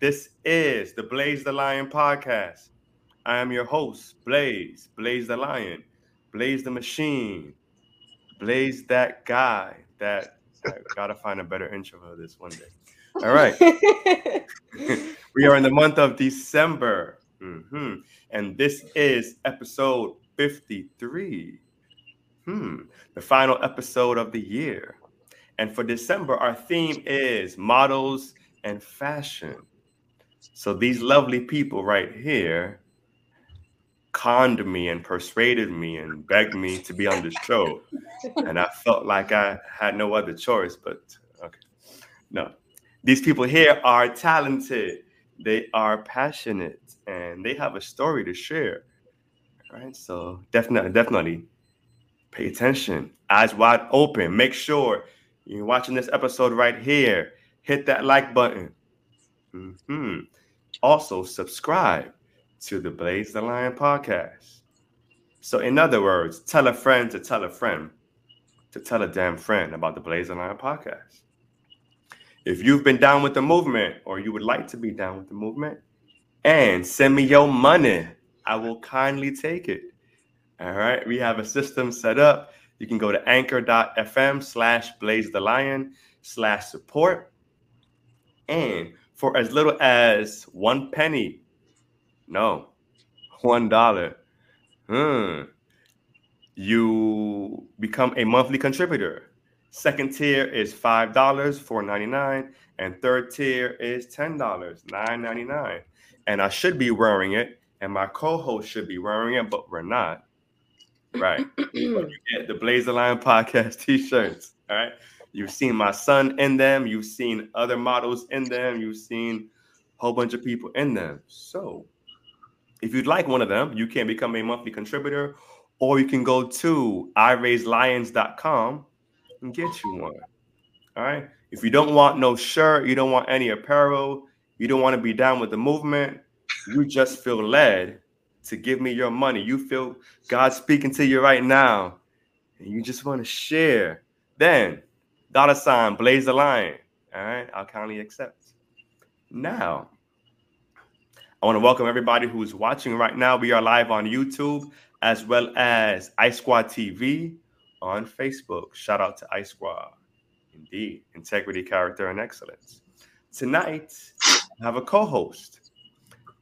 This is the Blaze the Lion podcast. I am your host, Blaze, Blaze the Lion, Blaze the Machine, Blaze that guy that I gotta find a better intro for this one day. All right. we are in the month of December. Mm-hmm. And this is episode 53. Hmm. The final episode of the year. And for December, our theme is models and fashion. So these lovely people right here conned me and persuaded me and begged me to be on the show. and I felt like I had no other choice, but okay. No. These people here are talented, they are passionate, and they have a story to share. All right. So definitely, definitely pay attention, eyes wide open. Make sure you're watching this episode right here. Hit that like button. Mm-hmm. Also, subscribe to the Blaze the Lion podcast. So, in other words, tell a friend to tell a friend to tell a damn friend about the Blaze the Lion podcast. If you've been down with the movement or you would like to be down with the movement, and send me your money, I will kindly take it. All right. We have a system set up. You can go to anchor.fm slash blaze the lion slash support. And for as little as one penny, no, one dollar, hmm, you become a monthly contributor. Second tier is five dollars, four ninety nine, and third tier is ten dollars, nine ninety nine. And I should be wearing it, and my co-host should be wearing it, but we're not. Right. you get the Blaze the Lion podcast t-shirts. All right. You've seen my son in them. You've seen other models in them. You've seen a whole bunch of people in them. So if you'd like one of them, you can become a monthly contributor, or you can go to iraiselions.com and get you one. All right. If you don't want no shirt, you don't want any apparel, you don't want to be down with the movement, you just feel led to give me your money. You feel God speaking to you right now, and you just want to share. Then, dollar sign, blaze the lion. All right, I'll kindly accept. Now, I want to welcome everybody who's watching right now. We are live on YouTube as well as Ice Squad TV on Facebook. Shout out to Ice Squad. Indeed, integrity, character, and excellence. Tonight, I have a co host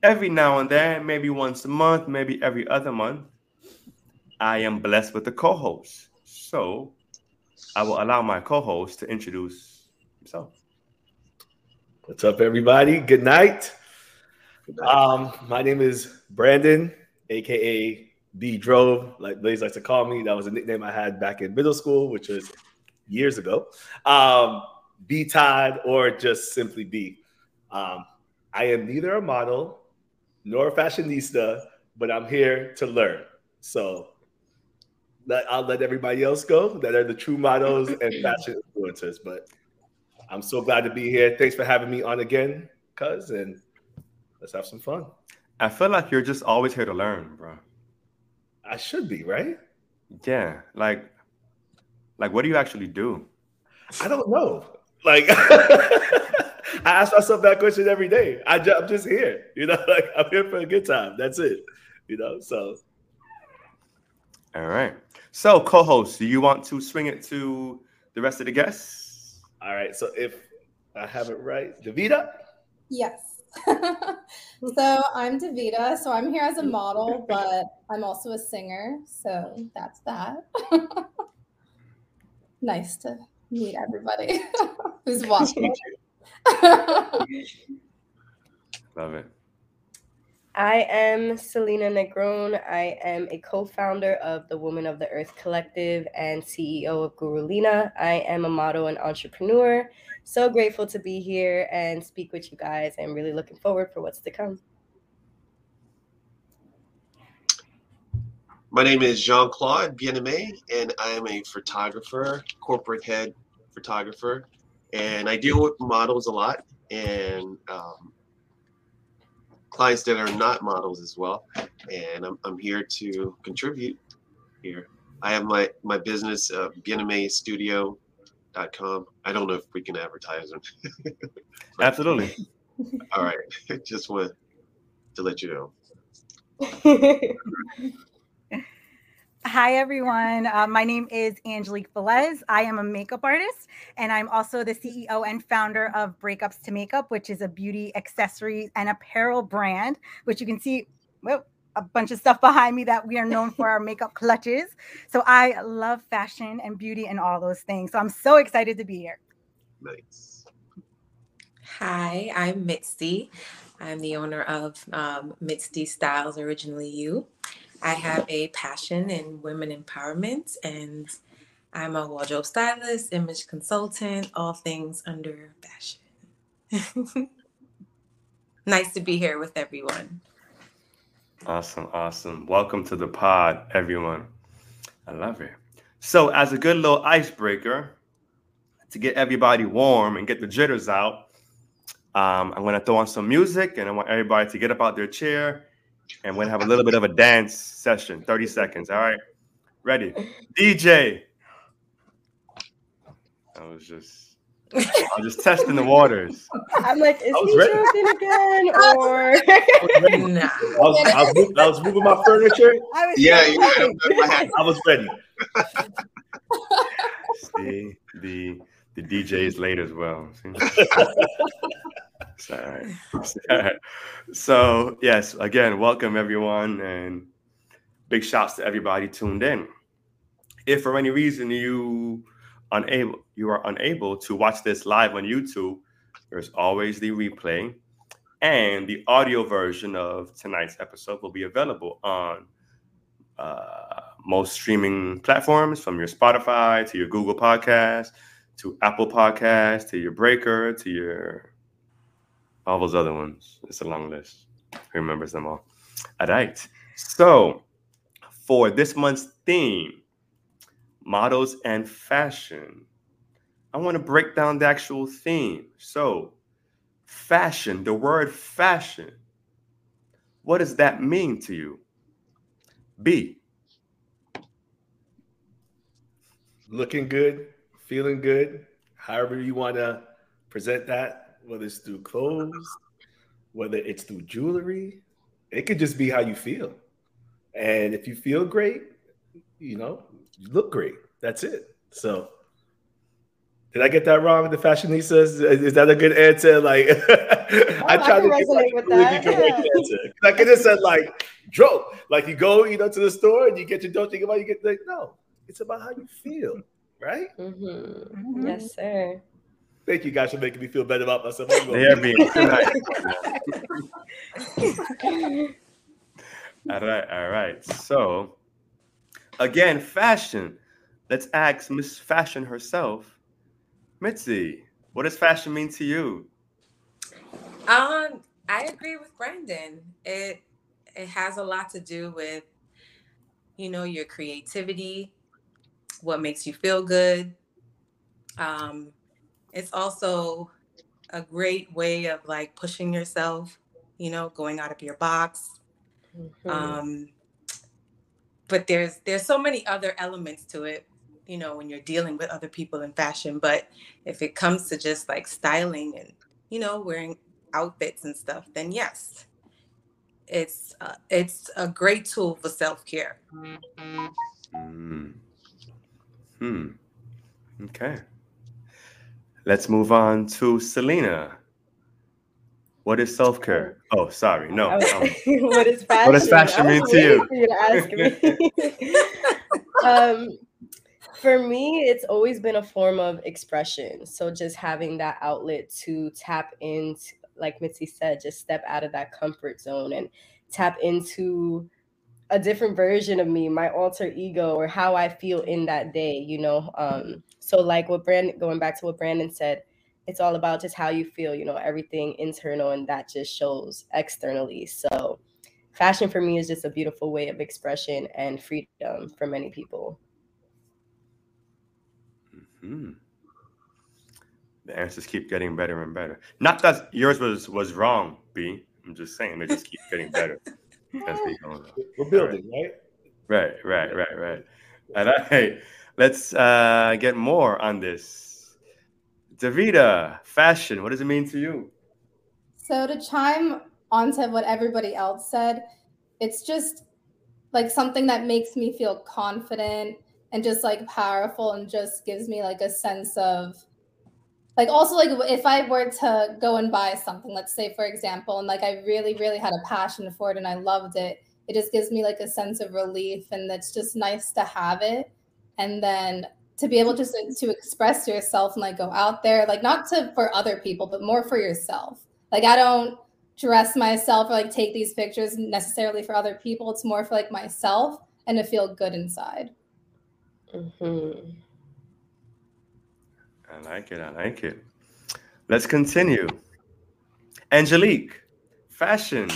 every now and then, maybe once a month, maybe every other month, I am blessed with a co host. So I will allow my co host to introduce himself. What's up, everybody? Good night. Good night. Um, my name is Brandon, aka B Drove, like Blaze likes to call me. That was a nickname I had back in middle school, which was years ago. Um, B Todd, or just simply B. Um, I am neither a model nor a fashionista, but I'm here to learn. So let, I'll let everybody else go that are the true models and fashion influencers. But I'm so glad to be here. Thanks for having me on again, cuz, and let's have some fun. I feel like you're just always here to learn, bro. I should be, right? Yeah. Like, like what do you actually do? I don't know. Like I ask myself that question every day. I am just here, you know, like I'm here for a good time. That's it, you know. So, all right. So, co-host, do you want to swing it to the rest of the guests? All right. So, if I have it right, Daviida. Yes. so I'm Daviida. So I'm here as a model, but I'm also a singer. So that's that. nice to meet everybody who's watching. Love it. I am Selina Negron. I am a co founder of the Woman of the Earth Collective and CEO of Gurulina. I am a model and entrepreneur. So grateful to be here and speak with you guys. I'm really looking forward for what's to come. My name is Jean Claude Bien-Aimé, and I am a photographer, corporate head photographer and I deal with models a lot and um, clients that are not models as well. And I'm, I'm here to contribute here. I have my, my business, uh, Studio.com. I don't know if we can advertise them. Absolutely. All right. Just want to let you know. Hi, everyone. Uh, my name is Angelique Velez. I am a makeup artist, and I'm also the CEO and founder of Breakups to Makeup, which is a beauty accessory and apparel brand, which you can see well, a bunch of stuff behind me that we are known for our makeup clutches. So I love fashion and beauty and all those things. So I'm so excited to be here. Nice. Hi, I'm MitzD. I'm the owner of um, MitzD Stylez, originally you. I have a passion in women empowerment and I'm a wardrobe stylist, image consultant, all things under fashion. nice to be here with everyone. Awesome, awesome. Welcome to the pod, everyone. I love it. So, as a good little icebreaker to get everybody warm and get the jitters out, um, I'm going to throw on some music and I want everybody to get up out their chair and we're going to have a little bit of a dance session 30 seconds. All right. Ready? DJ. I was just. I was just testing the waters. I'm like, is I he ready. joking again? Or Nah. I was, I, was, mov- I was moving my furniture. I was Yeah, so yeah. I I was ready. See, the the DJ is late as well. Right. So yes, again, welcome everyone, and big shouts to everybody tuned in. If for any reason you unable you are unable to watch this live on YouTube, there's always the replay, and the audio version of tonight's episode will be available on uh, most streaming platforms, from your Spotify to your Google Podcast to Apple Podcast to your Breaker to your all those other ones. It's a long list. Who remembers them all? All right. So for this month's theme, models and fashion, I want to break down the actual theme. So, fashion, the word fashion, what does that mean to you? B. Looking good, feeling good, however you want to present that, whether it's through clothes, whether it's through jewelry, it could just be how you feel. And if you feel great, you know, you look great. That's it. So, did I get that wrong? The fashionistas is, is that a good answer? Like, I I tried to can give resonate with a really that, correct yeah. answer. 'Cause I could have said like, "Drove." Like you go, you know, to the store and you get your don't think about. it, You get like, no, it's about how you feel, right? Mhm. Mhm. yes, sir. Thank you guys for making me feel better about myself. I'm going- They are being. All right, all right. So, again, fashion. Let's ask Miss Fashion herself, MitzD. What does fashion mean to you? Um, I agree with Brandon. It it has a lot to do with, you know, your creativity, what makes you feel good. Um, it's also a great way of like pushing yourself, you know, going out of your box. Mhm. Um, but there's there's so many other elements to it, you know, when you're dealing with other people in fashion. But if it comes to just like styling and you know wearing outfits and stuff, then yes, it's uh, it's a great tool for self care. Hmm. Hmm. Okay. Let's move on to Selina. What is self care? Oh, sorry. No. Was- um, what is fashion? does fashion mean to you? For you to me. um, for me, it's always been a form of expression. So just having that outlet to tap into, like MitzD said, just step out of that comfort zone and tap into a different version of me, my alter ego, or how I feel in that day. You know, um, so like what Brandon, going back to what Brandon said, it's all about just how you feel. You know, everything internal, and that just shows externally. So fashion for me is just a beautiful way of expression and freedom for many people. hmm. The answers keep getting better and better. Not that yours was was wrong, B. I'm just saying they just keep getting better as they go. We're building, right? Right, right, right, right. All right. Let's uh, get more on this. Daviida, fashion, what does it mean to you? So to chime onto what everybody else said, it's just like something that makes me feel confident and just like powerful and just gives me like a sense of like also like if I were to go and buy something, let's say for example, and like I really, really had a passion for it and I loved it, it just gives me like a sense of relief and it's just nice to have it. And then to be able just to express yourself and like go out there, like not to for other people, but more for yourself. Like I don't dress myself or like take these pictures necessarily for other people. It's more for like myself and to feel good inside. Mm-hmm. I like it. I like it. Let's continue. Angelique, fashion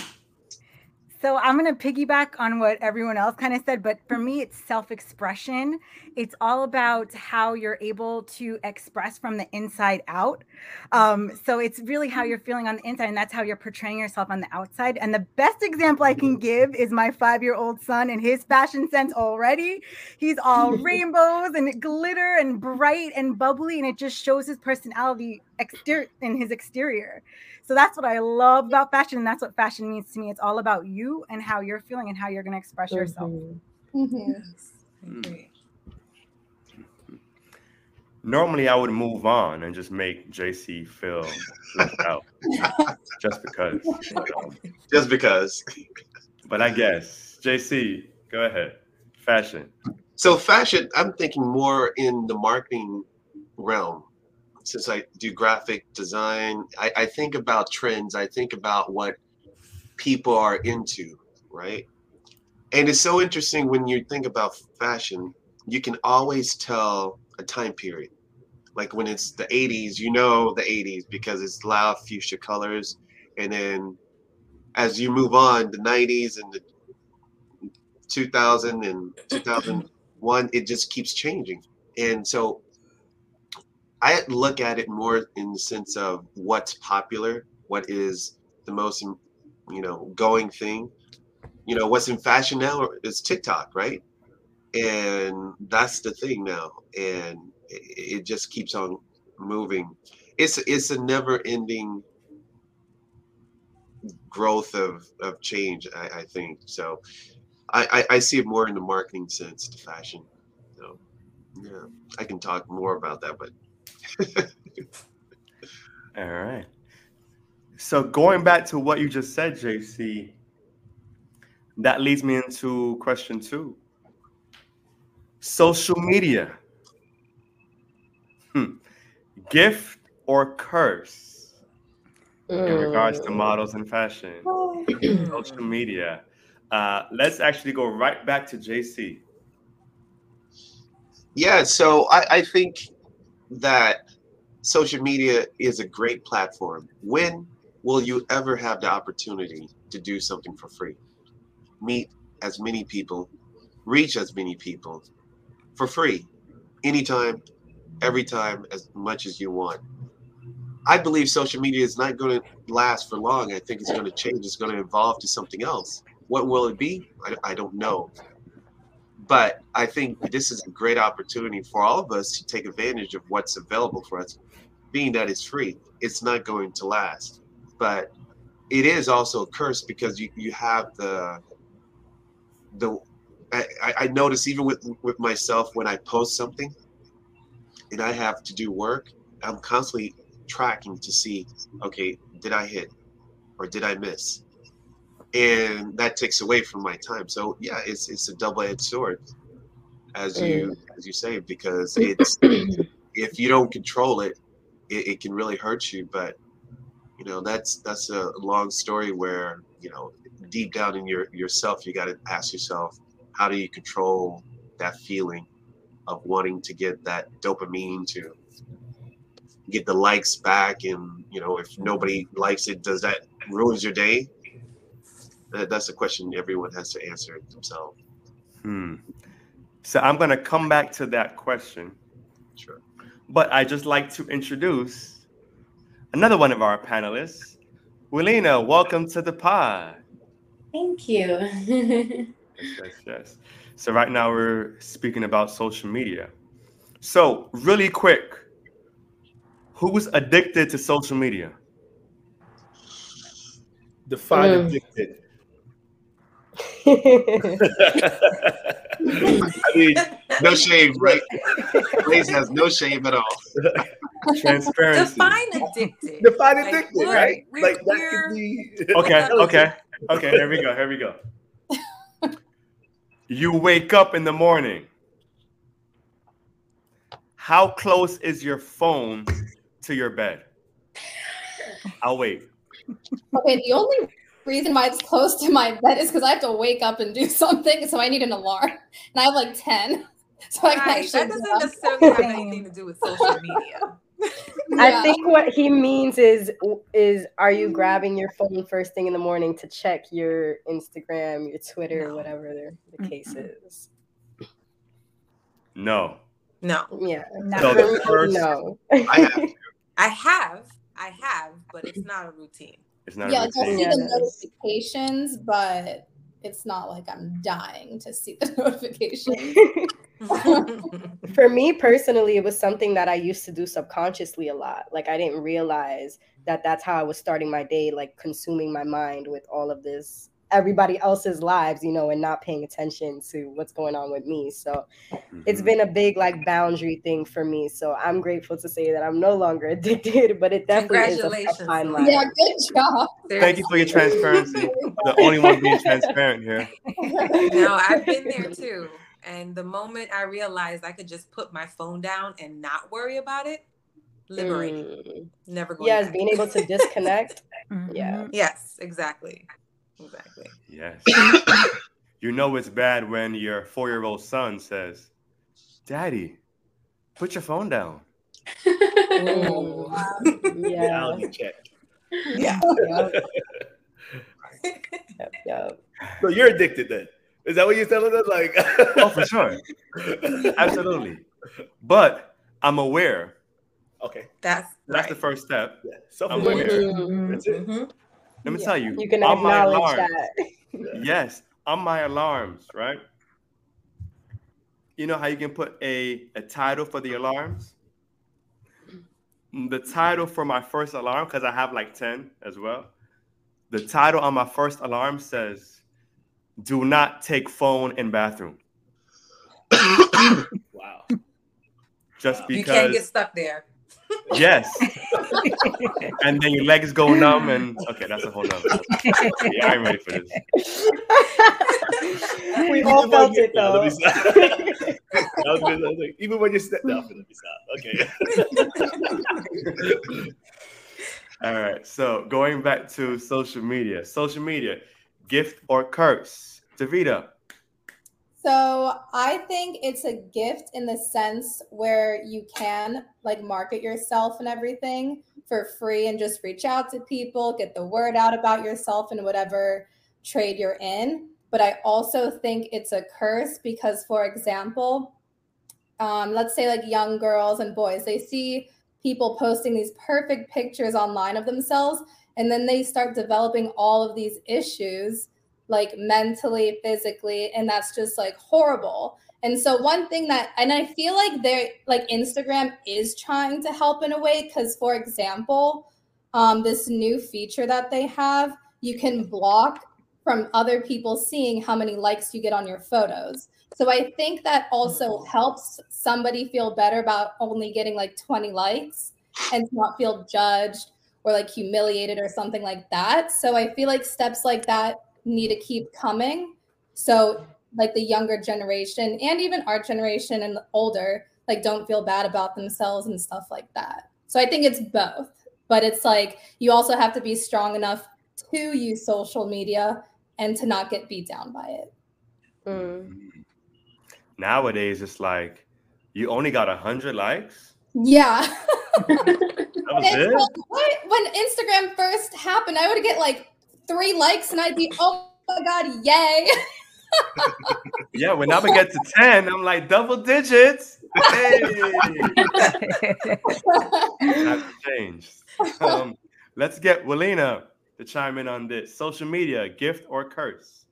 so I'm going to piggyback on what everyone else kind of said, but for me, it's self expression. It's all about how you're able to express from the inside out. Um, so it's really how you're feeling on the inside, and that's how you're portraying yourself on the outside. And the best example I can give is my five year old son and his fashion sense already. He's all rainbows and glitter and bright and bubbly, and it just shows his personality exterior in his exterior. So that's what I love about fashion. And that's what fashion means to me. It's all about you and how you're feeling and how you're going to express mm-hmm. yourself. Mm-hmm. Normally, I would move on and just make JC feel left out just because. Just because. But I guess, JC, go ahead. Fashion. So, fashion, I'm thinking more in the marketing realm since I do graphic design, I, I think about trends. I think about what people are into, right? And it's so interesting when you think about fashion, you can always tell a time period. Like when it's the 80s, you know the 80s because it's loud fuchsia colors. And then as you move on, the 90s and the 2000 and 2001, it just keeps changing. And so I look at it more in the sense of what's popular, what is the most, you know, going thing. You know, what's in fashion now is TikTok, right? And that's the thing now, and it just keeps on moving. It's it's a never-ending growth of of change. I, I think so. I, I, I see it more in the marketing sense to fashion. So yeah, I can talk more about that, but All right. So going back to what you just said, JC, that leads me into question two. Social media. Hmm. Gift or curse in regards to mm. models and fashion. Social media. Uh, let's actually go right back to JC. Yeah, so I, I think that social media is a great platform. When will you ever have the opportunity to do something for free? Meet as many people, reach as many people for free, anytime, every time, as much as you want. I believe social media is not going to last for long. I think it's going to change. It's going to evolve to something else. What will it be? I, I don't know. But I think this is a great opportunity for all of us to take advantage of what's available for us. Being that it's free, it's not going to last. But it is also a curse because you, you have the the I, I notice even with with myself when I post something and I have to do work, I'm constantly tracking to see, okay, did I hit or did I miss? And that takes away from my time. So yeah, it's it's a double edged sword, as you mm. as you say, because it's if you don't control it, it, it can really hurt you. But you know that's that's a long story where you know deep down in your yourself, you got to ask yourself, how do you control that feeling of wanting to get that dopamine to get the likes back and you know if nobody likes it does that ruins your day that's a question everyone has to answer themselves. Hmm. So I'm going to come back to that question. Sure. But I just like to introduce another one of our panelists, Willina. Welcome to the pod. Thank you. yes, yes, yes. So right now we're speaking about social media. So really quick, who's addicted to social media? Define Mm. addicted. I mean, No shame, right? Blaze has no shame at all. Transparency. Define addicted. define addicted, what? right? We're- like that we're- could be. Okay, okay, okay. Here we go. Here we go. You wake up in the morning. How close is your phone to your bed? I'll wait. Okay, the only reason why it's close to my bed is because I have to wake up and do something, so I need an alarm, and I have like ten, so I can Right, actually. that get doesn't up. necessarily have anything to do with social media. I think what he means is is are you grabbing your phone first thing in the morning to check your Instagram, your Twitter, No. whatever the, the case is? No. No, Yeah. No. So the first, No. I have. I have, I have, but it's not a routine. It's not yeah, a like I'll see Yeah, the it is. notifications, but it's not like I'm dying to see the notifications. For me personally, it was something that I used to do subconsciously a lot. Like I didn't realize that that's how I was starting my day, like consuming my mind with all of this everybody else's lives, you know, and not paying attention to what's going on with me. So it's Mhm. been a big like boundary thing for me. So I'm grateful to say that I'm no longer addicted, but it definitely is a, a Congratulations, fine line. yeah, good job. Thank you for your transparency. The only one being transparent here. No, I've been there too. And the moment I realized I could just put my phone down and not worry about it, liberating. Mm. Never going Yes, back. being able to disconnect. Yeah. Yes, exactly. Exactly. Yes. you know it's bad when your four-year-old son says, "Daddy, put your phone down." Oh. Yeah. Reality check. Yeah. Yep. Yep. Yep. So you're addicted then? Is that what you're telling us? Like, Oh, for sure. Absolutely. But I'm aware. Okay, That's That's right. the first step. yeah. Self I'm awareness. aware. Mhm. That's it. Mhm. Let me Yeah. tell you. You can acknowledge alarms, that. Yes, on my alarms, right? You know how you can put a, a title for the alarms? The title for my first alarm, because I have like 10 as well. The title on my first alarm says, Do not take phone in bathroom. Wow. Just because You can't get stuck there. Yes. and then your legs go numb, and okay, that's a whole nother. Yeah, I'm ready for this. we all felt it though. let me stop. Was gonna- I was like, even when you step down, let me stop. Okay. All right. So going back to social media, social media, gift or curse. Daviida. So I think it's a gift in the sense where you can like market yourself and everything for free and just reach out to people, get the word out about yourself and whatever trade you're in. But I also think it's a curse because, for example, um, let's say like young girls and boys, they see people posting these perfect pictures online of themselves, and then they start developing all of these issues like mentally, physically, and that's just like horrible. And so one thing that and I feel like they're like Instagram is trying to help in a way because for example, um, this new feature that they have, you can block from other people seeing how many likes you get on your photos. So I think that also helps somebody feel better about only getting like 20 likes and not feel judged or like humiliated or something like that. So I feel like steps like that need to keep coming. So like the younger generation and even our generation and the older like don't feel bad about themselves and stuff like that. So I think it's both. But it's like you also have to be strong enough to use social media and to not get beat down by it. Mm. Nowadays, it's like you only got a hundred likes. Yeah. That was it. like, what? When Instagram first happened, I would get like three likes and I'd be, oh my God, yay. Yeah, when I'm gonna get to ten, I'm like double digits. Hey, that changed. Um, let's get Willina to chime in on this. Social media, gift or curse?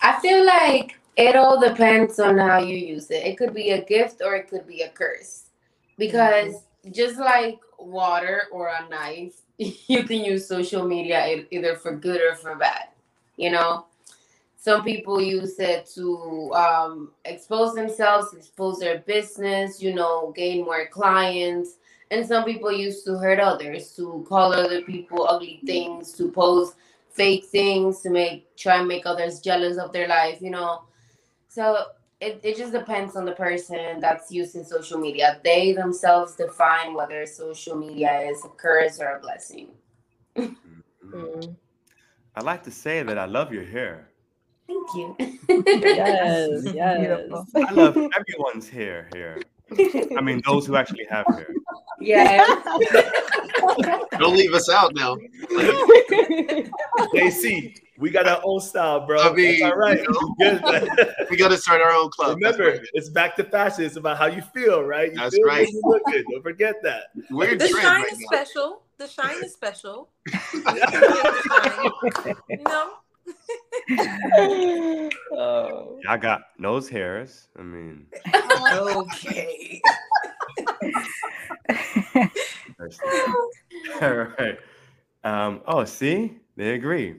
I feel like it all depends on how you use it. It could be a gift or it could be a curse. Because just like water or a knife, you can use social media either for good or for bad. You know, some people use it to um, expose themselves, expose their business, you know, gain more clients. And some people use to hurt others, to call other people ugly things, to post fake things, to make try and make others jealous of their life, you know. So it, it just depends on the person that's using social media. They themselves define whether social media is a curse or a blessing. Mhm. Mm. I like to say that I love your hair. Thank you. Yes, yes. Beautiful. I love everyone's hair here. I mean, those who actually have hair. yeah. Don't leave us out now. JC, we got our own style, bro. I mean, That's all right. you know. Good. We got to start our own club. Remember, right. it's back to fashion. It's about how you feel, right? You That's feel right. You look good. Don't forget that. we're The shine right is now. special. The shine is special. We appreciate. You know? oh. I got nose hairs. I mean, Okay. all right. Um, oh, see, they agree.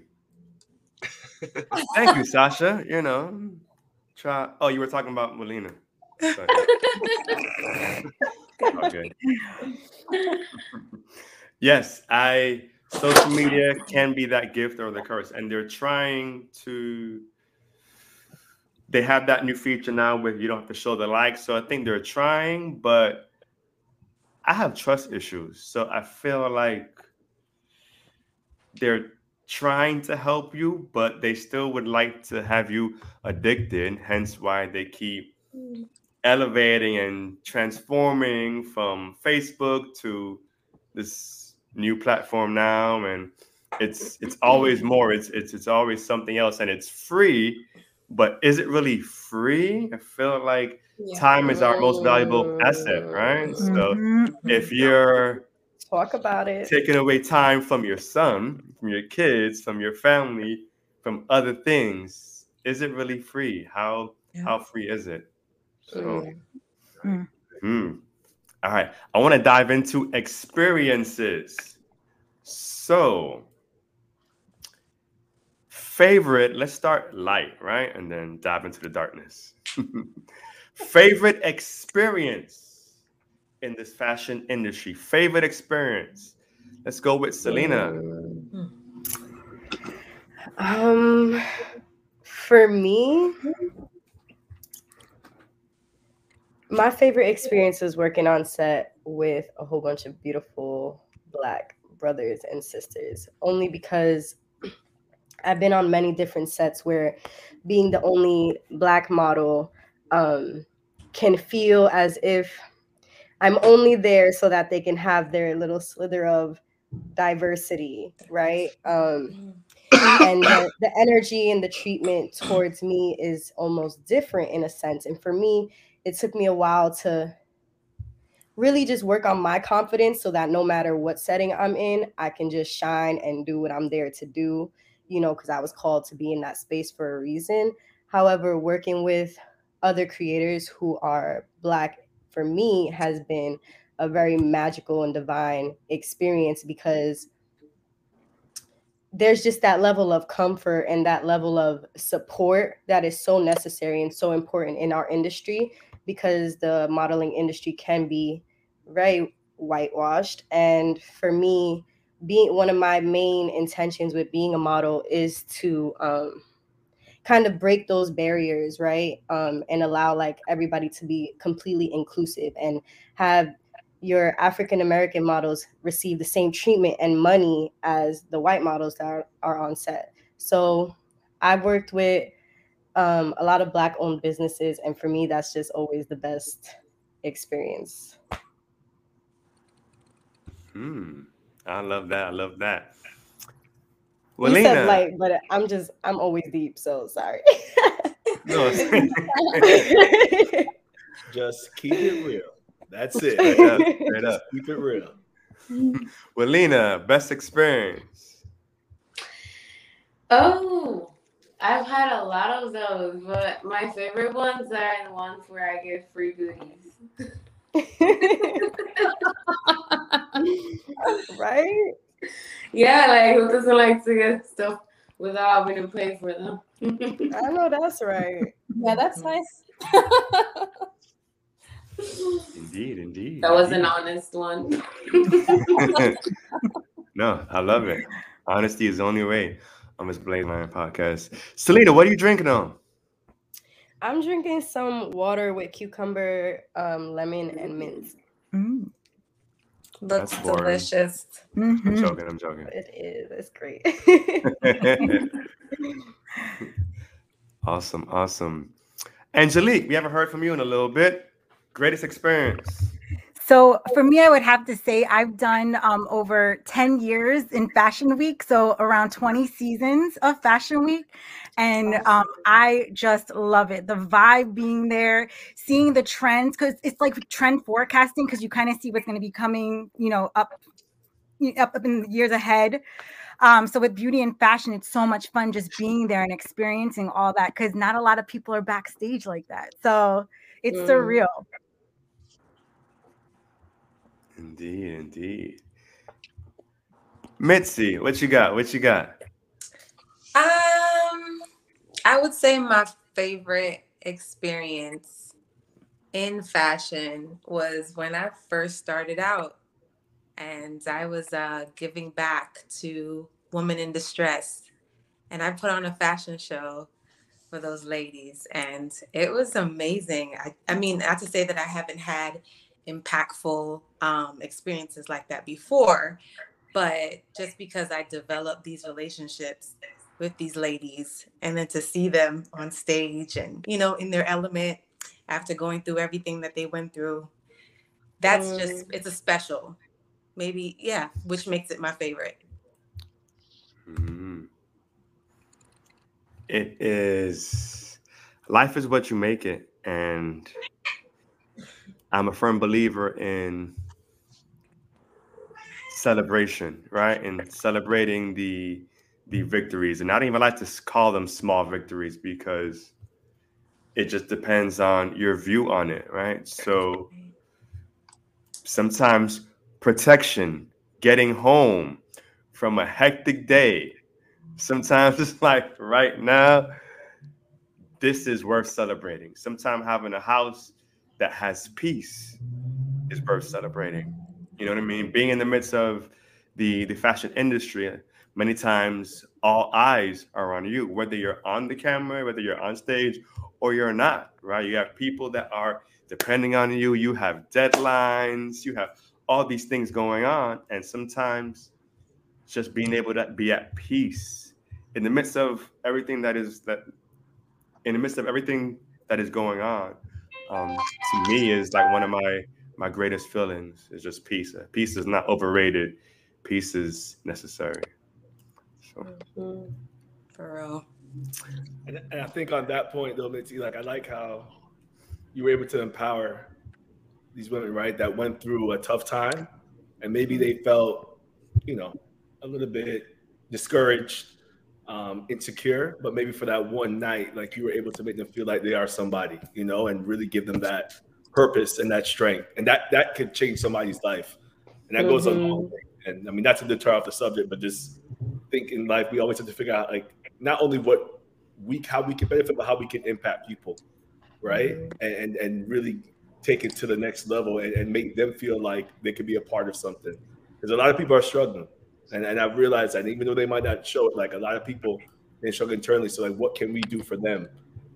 Thank you, Sasha. You know, try. Oh, you were talking about. Sorry. okay. Yes, I. Social media can be that gift or the curse, and they're trying to. They have that new feature now where you don't have to show the likes, so I think they're trying, but I have trust issues, so I feel like they're trying to help you, but they still would like to have you addicted. Hence, why they keep elevating and transforming from Facebook to this new platform now, and it's it's always more. It's it's it's always something else, and it's free. But is it really free? I feel like time is our most valuable asset, right? So Mhm. if you're Talk about it. taking away time from your son, from your kids, from your family, from other things, is it really free? How Yeah. how free is it? So, Mm. Mm. hmm. all right. I want to dive into experiences. So, favorite. Let's start light, right, and then dive into the darkness. favorite experience in this fashion industry. Favorite experience. Let's go with Selina. Um, for me, my favorite experience was working on set with a whole bunch of beautiful black brothers and sisters. Only because I've been on many different sets where being the only black model um, can feel as if I'm only there so that they can have their little slither of diversity, right? Um, and the, the energy and the treatment towards me is almost different in a sense. And for me, it took me a while to really just work on my confidence so that no matter what setting I'm in, I can just shine and do what I'm there to do, you know, because I was called to be in that space for a reason. However, working with other creators who are Black for me has been a very magical and divine experience because there's just that level of comfort and that level of support that is so necessary and so important in our industry because the modeling industry can be very whitewashed. And for me being one of my main intentions with being a model is to um, kind of break those barriers right um, and allow like everybody to be completely inclusive and have your African American models receive the same treatment and money as the white models that are, are on set. So I've worked with um, a lot of Black owned businesses, and for me, that's just always the best experience. Hmm. I love that. I love that. You said Willina. light, but I'm just, I'm always deep, so sorry. No, Just keep it real. That's it. straight up, straight up. Keep it real. Willina, best experience. Oh, I've had a lot of those, but my favorite ones are the ones where I get free goodies. right? Yeah, like who doesn't like to get stuff without having to pay for them? I know that's right. Yeah, that's nice. Indeed, indeed. That was an honest one. no, I love it. Honesty is the only way on this Blaze Lion podcast. Selina, what are you drinking on? I'm drinking some water with cucumber, um, lemon, and mint. Mm. Looks That's boring. delicious. I'm Mhm. joking. I'm joking. It is. It's great. awesome, awesome. Angelique, we haven't heard from you in a little bit. Greatest experience. So for me, I would have to say I've done um, over 10 years in Fashion Week, so around 20 seasons of Fashion Week. And um, I just love it. The vibe being there, seeing the trends, because it's like trend forecasting, because you kind of see what's going to be coming, you know, up, up, up in the years ahead. Um, so with beauty and fashion, it's so much fun just being there and experiencing all that, because not a lot of people are backstage like that. So it's Mm. surreal. Indeed, indeed. MitzD, what you got? What you got? Um, I would say my favorite experience in fashion was when I first started out, and I was uh, giving back to women in distress, and I put on a fashion show for those ladies, and it was amazing. I, I mean, not to say that I haven't had impactful um, experiences like that before, but just because I developed these relationships with these ladies and then to see them on stage and you know in their element after going through everything that they went through that's just it's a special. Maybe yeah which makes it my favorite. Mhm. It is life is what you make it, and I'm a firm believer in celebration, right? And celebrating the the victories, and I don't even like to call them small victories because it just depends on your view on it, right? So sometimes protection, getting home from a hectic day. Sometimes it's like right now, this is worth celebrating. Sometimes having a house that has peace is worth celebrating. You know what I mean? Being in the midst of the the fashion industry, many times all eyes are on you, whether you're on the camera, whether you're on stage, or you're not. Right? You have people that are depending on you. You have deadlines. You have all these things going on, and sometimes just being able to be at peace in the midst of everything that is that in the midst of everything that is going on um, to me is like one of my my greatest feelings is just peace peace is not overrated. Peace is necessary. So. Mm. for real. And, and I think on that point, though, MitzD, like I like how you were able to empower these women, right, that went through a tough time, and maybe they felt, you know, a little bit discouraged, um, insecure, but maybe for that one night, like you were able to make them feel like they are somebody, you know, and really give them that purpose and that strength, and that that could change somebody's life, and that goes a long way. And I mean, not to deter off the subject, but just think in life, we always have to figure out like not only what we how we can benefit, but how we can impact people, right? And, and and really take it to the next level and, and make them feel like they could be a part of something. Because a lot of people are struggling, and and I've realized that even though they might not show it, like a lot of people they struggle internally. So like, what can we do for them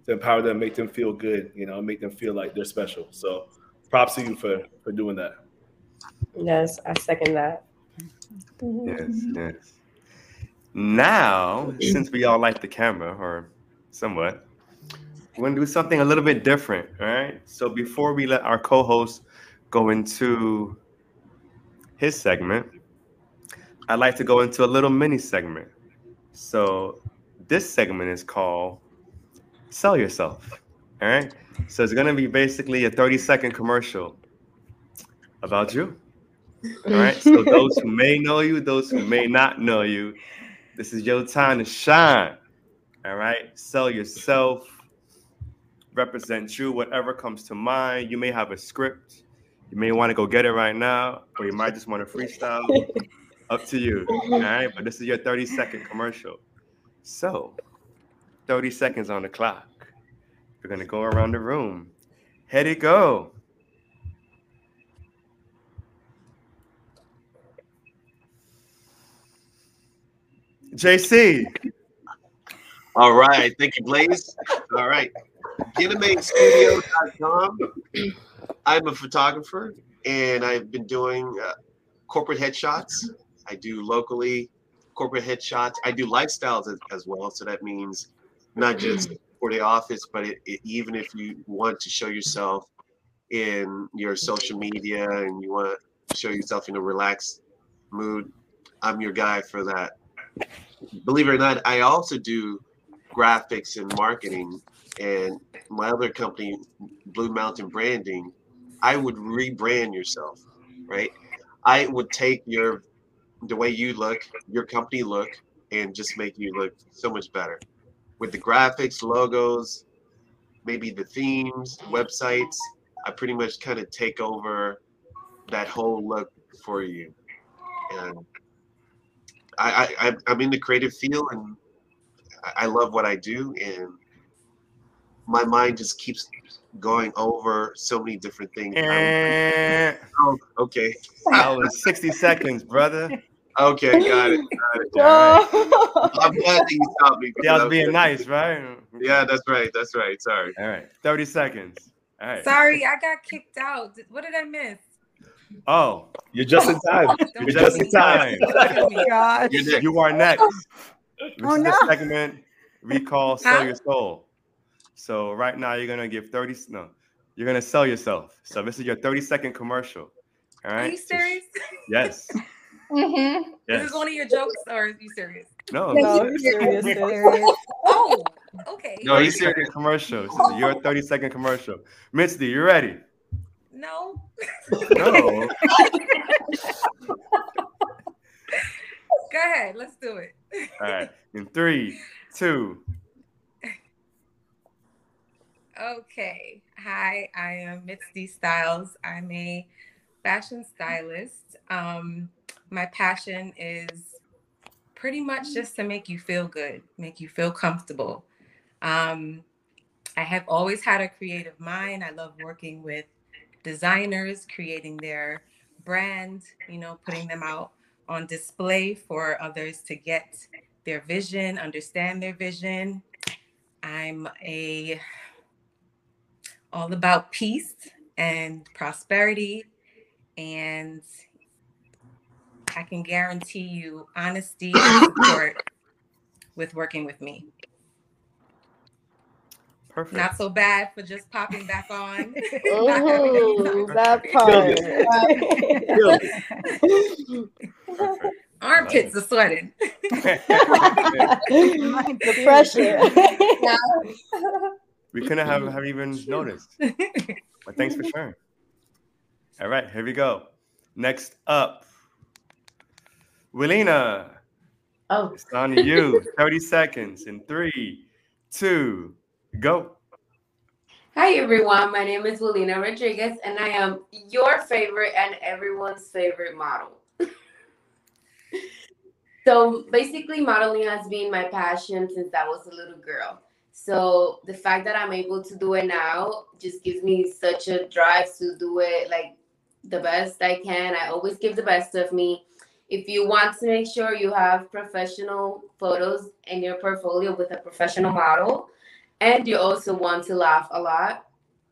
to empower them, make them feel good, you know, make them feel like they're special. So props to you for for doing that. Yes, I second that. yes yes now since we all like the camera or somewhat we're going to do something a little bit different all right so before we let our co-host go into his segment i'd like to go into a little mini segment so this segment is called sell yourself all right so it's going to be basically a 30 second commercial about you all right. So those who may know you, those who may not know you, this is your time to shine. All right. Sell yourself. Represent you. Whatever comes to mind. You may have a script. You may want to go get it right now, or you might just want to freestyle. Up to you. All right, but this is your 30 second commercial. So, 30 seconds on the clock. We're gonna go around the room. Head it go. JC. All right. Thank you, Blaze. All right. BienaimeStudio.com. I'm a photographer and I've been doing uh, corporate headshots. I do locally corporate headshots. I do lifestyles as, as well. So that means not just mm. for the office, but it, it, even if you want to show yourself in your social media and you want to show yourself in a relaxed mood, I'm your guy for that. Believe it or not, I also do graphics and marketing and my other company, Blue Mountain Branding, I would rebrand yourself, right? I would take your the way you look, your company look, and just make you look so much better with the graphics, logos, maybe the themes, websites. I pretty much kind of take over that whole look for you, and I, I I'm in the creative field and I love what I do, and my mind just keeps going over so many different things. And oh, okay. that was 60 seconds, brother. Okay, got it. Got it. All right. I'm glad that you stopped me. Yeah, I was because being nice, right? Yeah, that's right. That's right. Sorry. All right. 30 seconds. All right. Sorry, I got kicked out. What did I miss? Oh, You're just in time. you're just in time. Oh. You're next. You are next. This Oh, is no. the segment we call Sell Huh? Your Soul. So right now you're gonna give 30 no, you're gonna sell yourself. So this is your 30 second commercial. All right. Are right. you So sh- serious? Yes. Mhm. Is Yes. this one of your jokes or are you serious? No. No, this is you're a Serious, commercial. serious. Oh, okay. No, he's 30 second commercial. This is your 30 second commercial. MitzD, you ready? No. No. Go ahead. Let's do it. All right. In three, two. Okay. Hi, I am MitzD Stylez. I'm a fashion stylist. Um, my passion is pretty much just to make you feel good, make you feel comfortable. Um, I have always had a creative mind. I love working with designers, creating their brand, you know, putting them out on display for others to get their vision, understand their vision. I'm a all about peace and prosperity and I can guarantee you honesty and support with working with me. Perfect. Not so bad for just popping back on. That part. Perfect. Armpits are sweating. the pressure. we couldn't have, have even noticed. But thanks for sharing. All right, here we go. Next up, Willina. Oh, It's on to you. 30 seconds in three, two, go. Hi everyone, my name is Willina Rodriguez and I am your favorite and everyone's favorite model. so basically modeling has been my passion since I was a little girl. So the fact that I'm able to do it now just gives me such a drive to do it like the best I can. I always give the best of me. If you want to make sure you have professional photos in your portfolio with a professional model, and you also want to laugh a lot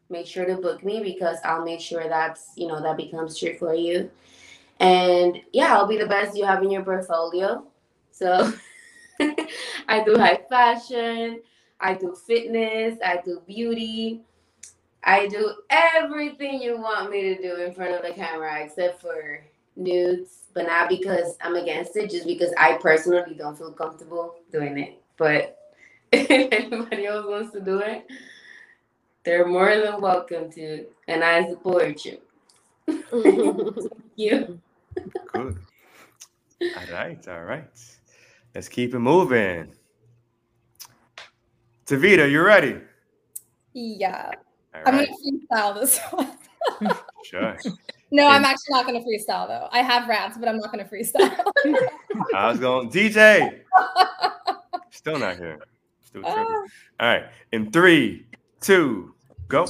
make sure to book me because i'll make sure that's you know that becomes true for you. And yeah i'll be the best you have in your portfolio. So i do high fashion i do fitness i do beauty i do everything you want me to do in front of the camera except for nudes but not because i'm against it just because i personally don't feel comfortable doing it but if anybody else wants to do it, they're more than welcome to, and I support you. you. Good. All right, all right. Let's keep it moving. Daviida, you ready? Yeah. All I'm right, gonna freestyle this one. sure. No, I'm actually not going to freestyle though. I have raps, but I'm not going to freestyle. I was going DJ. Still not here. Still tripping. All right. In three, two, go.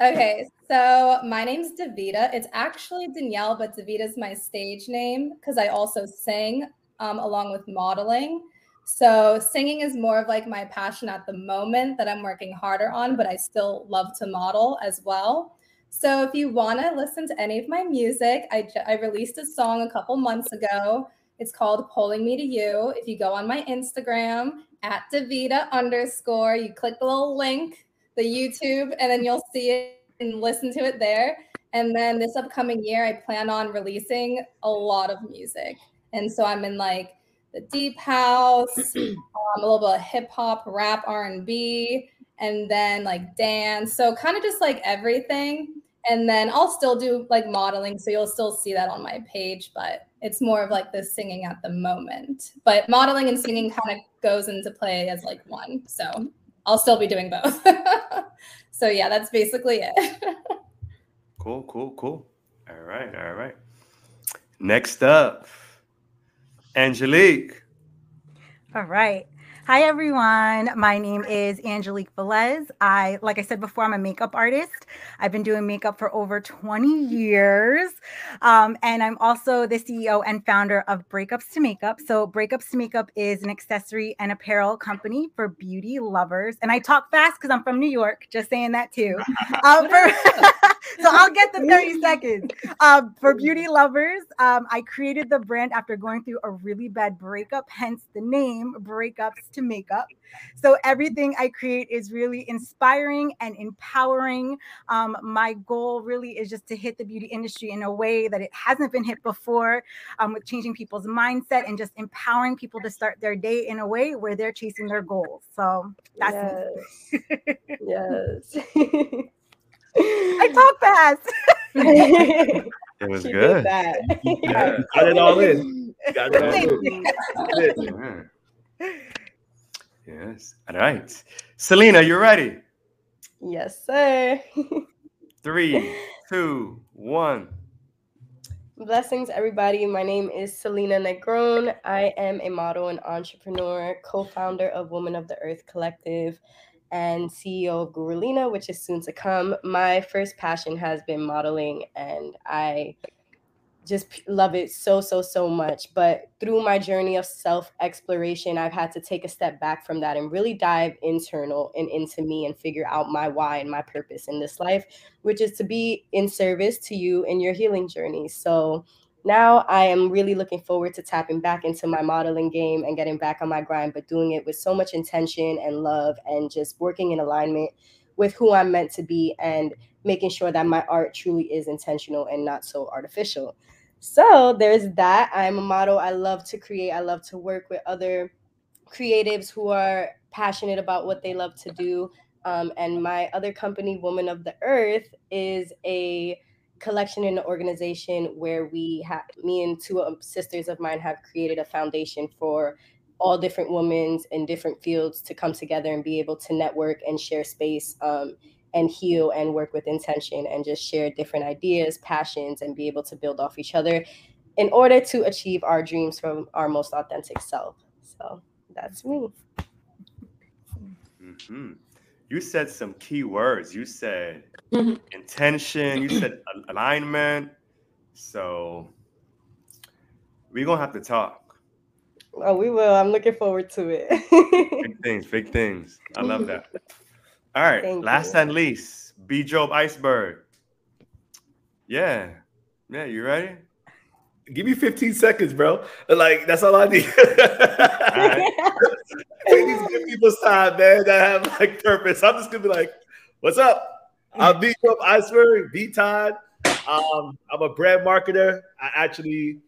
Okay, so my name's Daviida. It's actually Danielle, but Daviida's my stage name because I also sing um, along with modeling. So singing is more of like my passion at the moment that I'm working harder on, but I still love to model as well. So if you want to listen to any of my music, I, I released a song a couple months ago. It's called Pulling Me to You. If you go on my Instagram at Daviida underscore, you click the little link, the YouTube, and then you'll see it and listen to it there. And then this upcoming year, I plan on releasing a lot of music. And so I'm in like the deep house, um, a little bit of hip hop, rap, R and B, and then like dance. So kind of just like everything. And then I'll still do like modeling, so you'll still see that on my page, but it's more of like the singing at the moment. But modeling and singing kind of goes into play as like one. So I'll still be doing both. so yeah, that's basically it. cool, cool, cool. All right, all right. Next up, Angelique. All right. Hi, everyone. My name is Angelique Velez. I, like I said before, I'm a makeup artist. I've been doing makeup for over 20 years. Um, and I'm also the CEO and founder of Breakups to Makeup. So, Breakups to Makeup is an accessory and apparel company for beauty lovers. And I talk fast because I'm from New York, just saying that too. Um, for, so, I'll get the 30 seconds. Um, for beauty lovers, um, I created the brand after going through a really bad breakup, hence the name Breakups to makeup. So everything I create is really inspiring and empowering. Um, my goal really is just to hit the beauty industry in a way that it hasn't been hit before, um, with changing people's mindset and just empowering people to start their day in a way where they're chasing their goals. So that's yes. yes. I talk fast. it was She good. Yeah. Got it all in. Got it all in. Yes. All right. Selina, you ready? Yes, sir. Three, two, one. Blessings, everybody. My name is Selina Negron. I am a model and entrepreneur, co founder of Women of the Earth Collective, and CEO of Gurulina, which is soon to come. My first passion has been modeling, and I just love it so so so much but through my journey of self exploration i've had to take a step back from that and really dive internal and into me and figure out my why and my purpose in this life which is to be in service to you in your healing journey so now i am really looking forward to tapping back into my modeling game and getting back on my grind but doing it with so much intention and love and just working in alignment with who i'm meant to be and making sure that my art truly is intentional and not so artificial so there's that. I'm a model. I love to create. I love to work with other creatives who are passionate about what they love to do. Um, and my other company, Woman of the Earth, is a collection in and organization where we have me and two sisters of mine have created a foundation for all different women's in different fields to come together and be able to network and share space um, and heal and work with intention and just share different ideas, passions, and be able to build off each other in order to achieve our dreams from our most authentic self. So that's me. Mm-hmm. You said some key words. You said mm-hmm. intention, you said alignment. So we're going to have to talk. Oh, we will. I'm looking forward to it. big things, big things. I love that. All right. Thank last you. and least, B Job Iceberg. Yeah. Yeah, you ready? Give me 15 seconds, bro. Like, that's all I need. all right. Take these good people's time, man, that have like purpose. I'm just gonna be like, what's up? I'm B Job Iceberg, B Todd. Um, I'm a brand marketer. I actually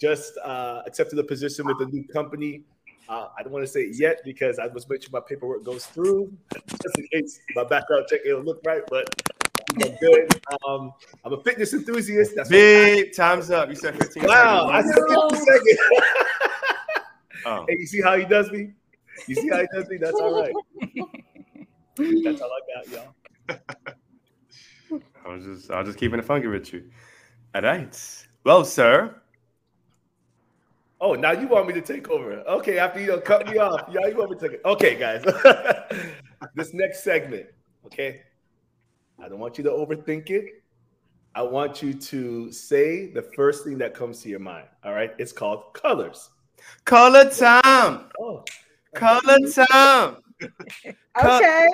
just uh, accepted a position with a new company uh, I don't want to say it yet because I was making sure my paperwork goes through, just in case my background check it'll look right. But I'm good. Um, I'm a fitness enthusiast. That's Big times up. You said 15 wow, seconds. I said 15 seconds. oh. Hey, you see how he does me? You see how he does me? That's all right. That's all I got, y'all. I was just I was just keeping it funky with you. All right. Well, sir. Oh, now you want me to take over? Okay, after you don't cut me off, yeah, you want me to take it? Okay, guys. this next segment, okay. I don't want you to overthink it. I want you to say the first thing that comes to your mind. All right. It's called colors. Color time. Oh, Color Tom. Okay.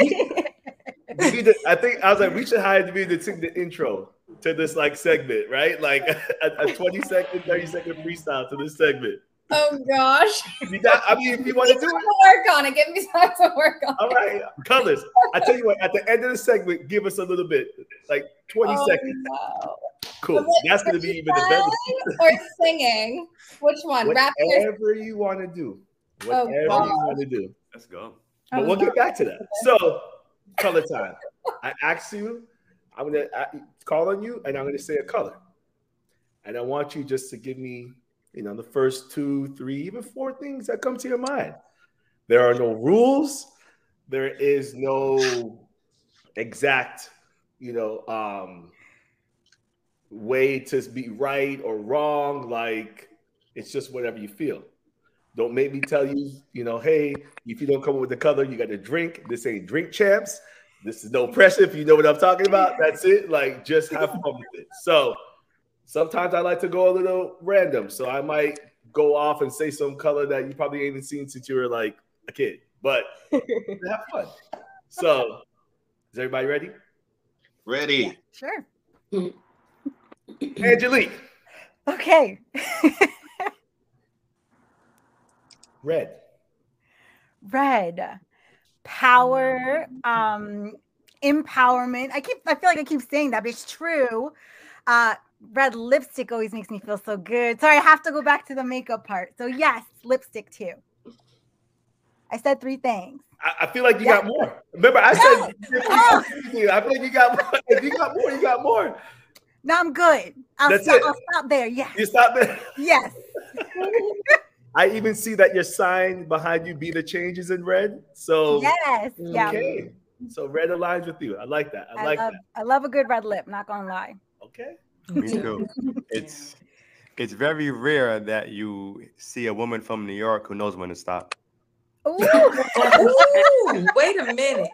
you to- I think I was like, we should hire me to sing the intro to this like segment, right? Like a, a 20 second, 30 second freestyle to this segment. Oh gosh. You got- I mean, if you want to do time it, work on it. Give me time to work on all right. Colors. I tell you what, at the end of the segment, give us a little bit, like 20 Oh, seconds. no. Cool. What- That's gonna be even the better. Yelling or singing? Which one? Rapping or Whatever you want to do. Oh, Whatever God. you want to do. Let's go. But Oh, we'll no. get back to that. So, color time. I ask you, I'm gonna call on you, and I'm gonna say a color, and I want you just to give me, you know, the first two, three, even four things that come to your mind. There are no rules. There is no exact, you know, um, way to be right or wrong. Like it's just whatever you feel. Don't make me tell you, you know, hey, if you don't come up with the color, you got to drink. This ain't drink champs. This is no pressure. If you know what I'm talking about, that's it. Like, just have fun with it. So, sometimes I like to go a little random. So, I might go off and say some color that you probably ain't even seen since you were like a kid, but have fun. So, is everybody ready? Ready. Sure. Angelique, Okay. red. Red. Power. Um, empowerment. I keep I feel like I keep saying that, but it's true. Uh red lipstick always makes me feel so good. Sorry, I have to go back to the makeup part. So yes, lipstick too. I said three things. I, I feel like you Yeah. got more. Remember, I said, I feel like you got more. If you got more, you got more. No, I'm good. I'll, That's stop, it. I'll stop there. Yes. You stop there. Yes. I even see that your sign behind you be the changes in red. So Yes. Yeah. okay. So red aligns with you. I like that. I, I like love that. I love a good red lip, not gonna lie. Okay. Me too. It's it's very rare that you see a woman from New York who knows when to stop. Ooh. Ooh, wait a minute.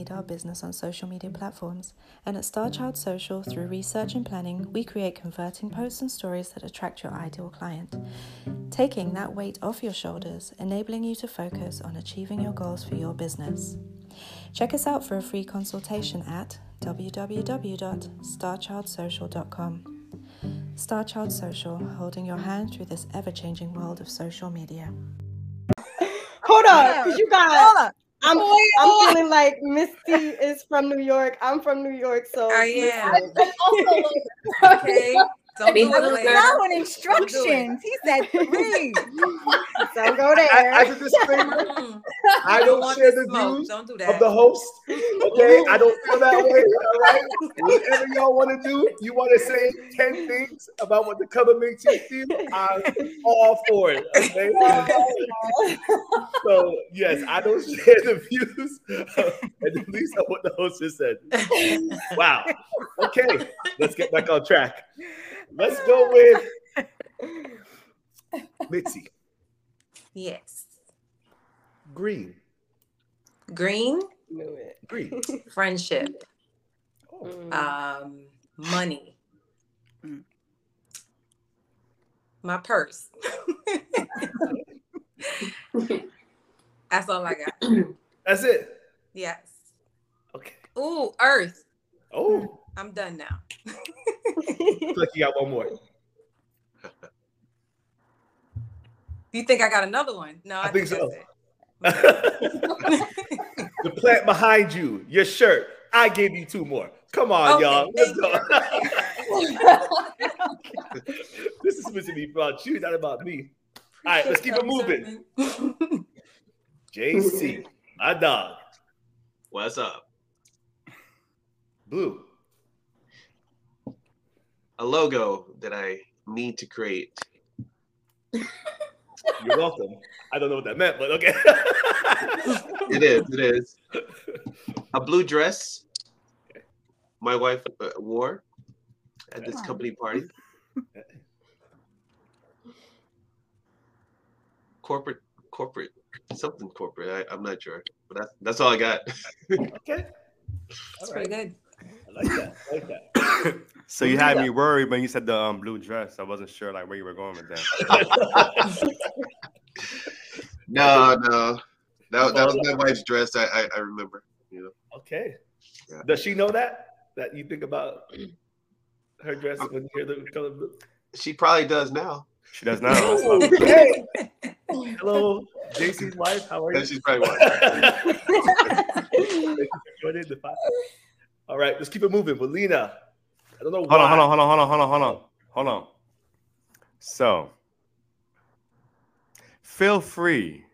We all know we need our business on social media mm. platforms, and at Starchild mm. Social, through research and planning, mm. we create converting posts and stories that attract your ideal client, taking that weight off your shoulders, enabling you to focus on achieving your goals for your business. Check us out for a free consultation at www.starchildsocial.com. Starchild Social, holding your hand through this ever changing world of social media. Hold on, because you got. Hold up. I'm, Oh, I'm feeling like MitzD is from New York. I'm from New York, so I am. I'm also Okay. Don't Me do too, it girl. later. Now instructions, he said three. don't go there. As a disclaimer, Mm, I don't want share the the smoke. views Don't do of the host. Okay, I don't feel that way. All right. Whatever y'all want to do, you want to say 10 things about what the color makes you feel, I'm all for it. Okay. so yes, I don't share the views, at least of what the host just said. Wow. Okay, let's get back on track. Let's go with MitzD. Yes. Green. Green, Green. friendship, Mm. um, money, Mm. my purse. That's all I got. That's it. Yes. Okay. Ooh, Earth. Oh, I'm done now. looks like you got one more. You think I got another one? No, I, I think so. the plant behind you, your shirt. I gave you two more. Come on, Okay, y'all. Let's go. this is supposed to be about you, not about me. All right, let's keep it moving. moving. JC, my dog. What's up? Blue. A logo that I need to create. You're welcome. I don't know what that meant, but okay. It is. It is. A blue dress. My wife uh, wore at this company party. Corporate, corporate, something corporate. I, I'm not sure, but that's that's all I got. okay. that's All pretty right. good. I like that. I like that. So you had me worried when you said the um, blue dress. I wasn't sure like where you were going with that. No, no, that, that was my wife's dress. I, I I remember. You know. Okay. Yeah. Does she know that? That you think about her dress when you hear the color blue? She probably does now. She does now. Okay. Hello, JC's wife. How are you? she's probably watching. Thank you for joining the pod. All right, let's keep it moving. But Lena, I don't know Hold why. on, hold on, hold on, hold on, hold on, hold on, hold on. So, feel free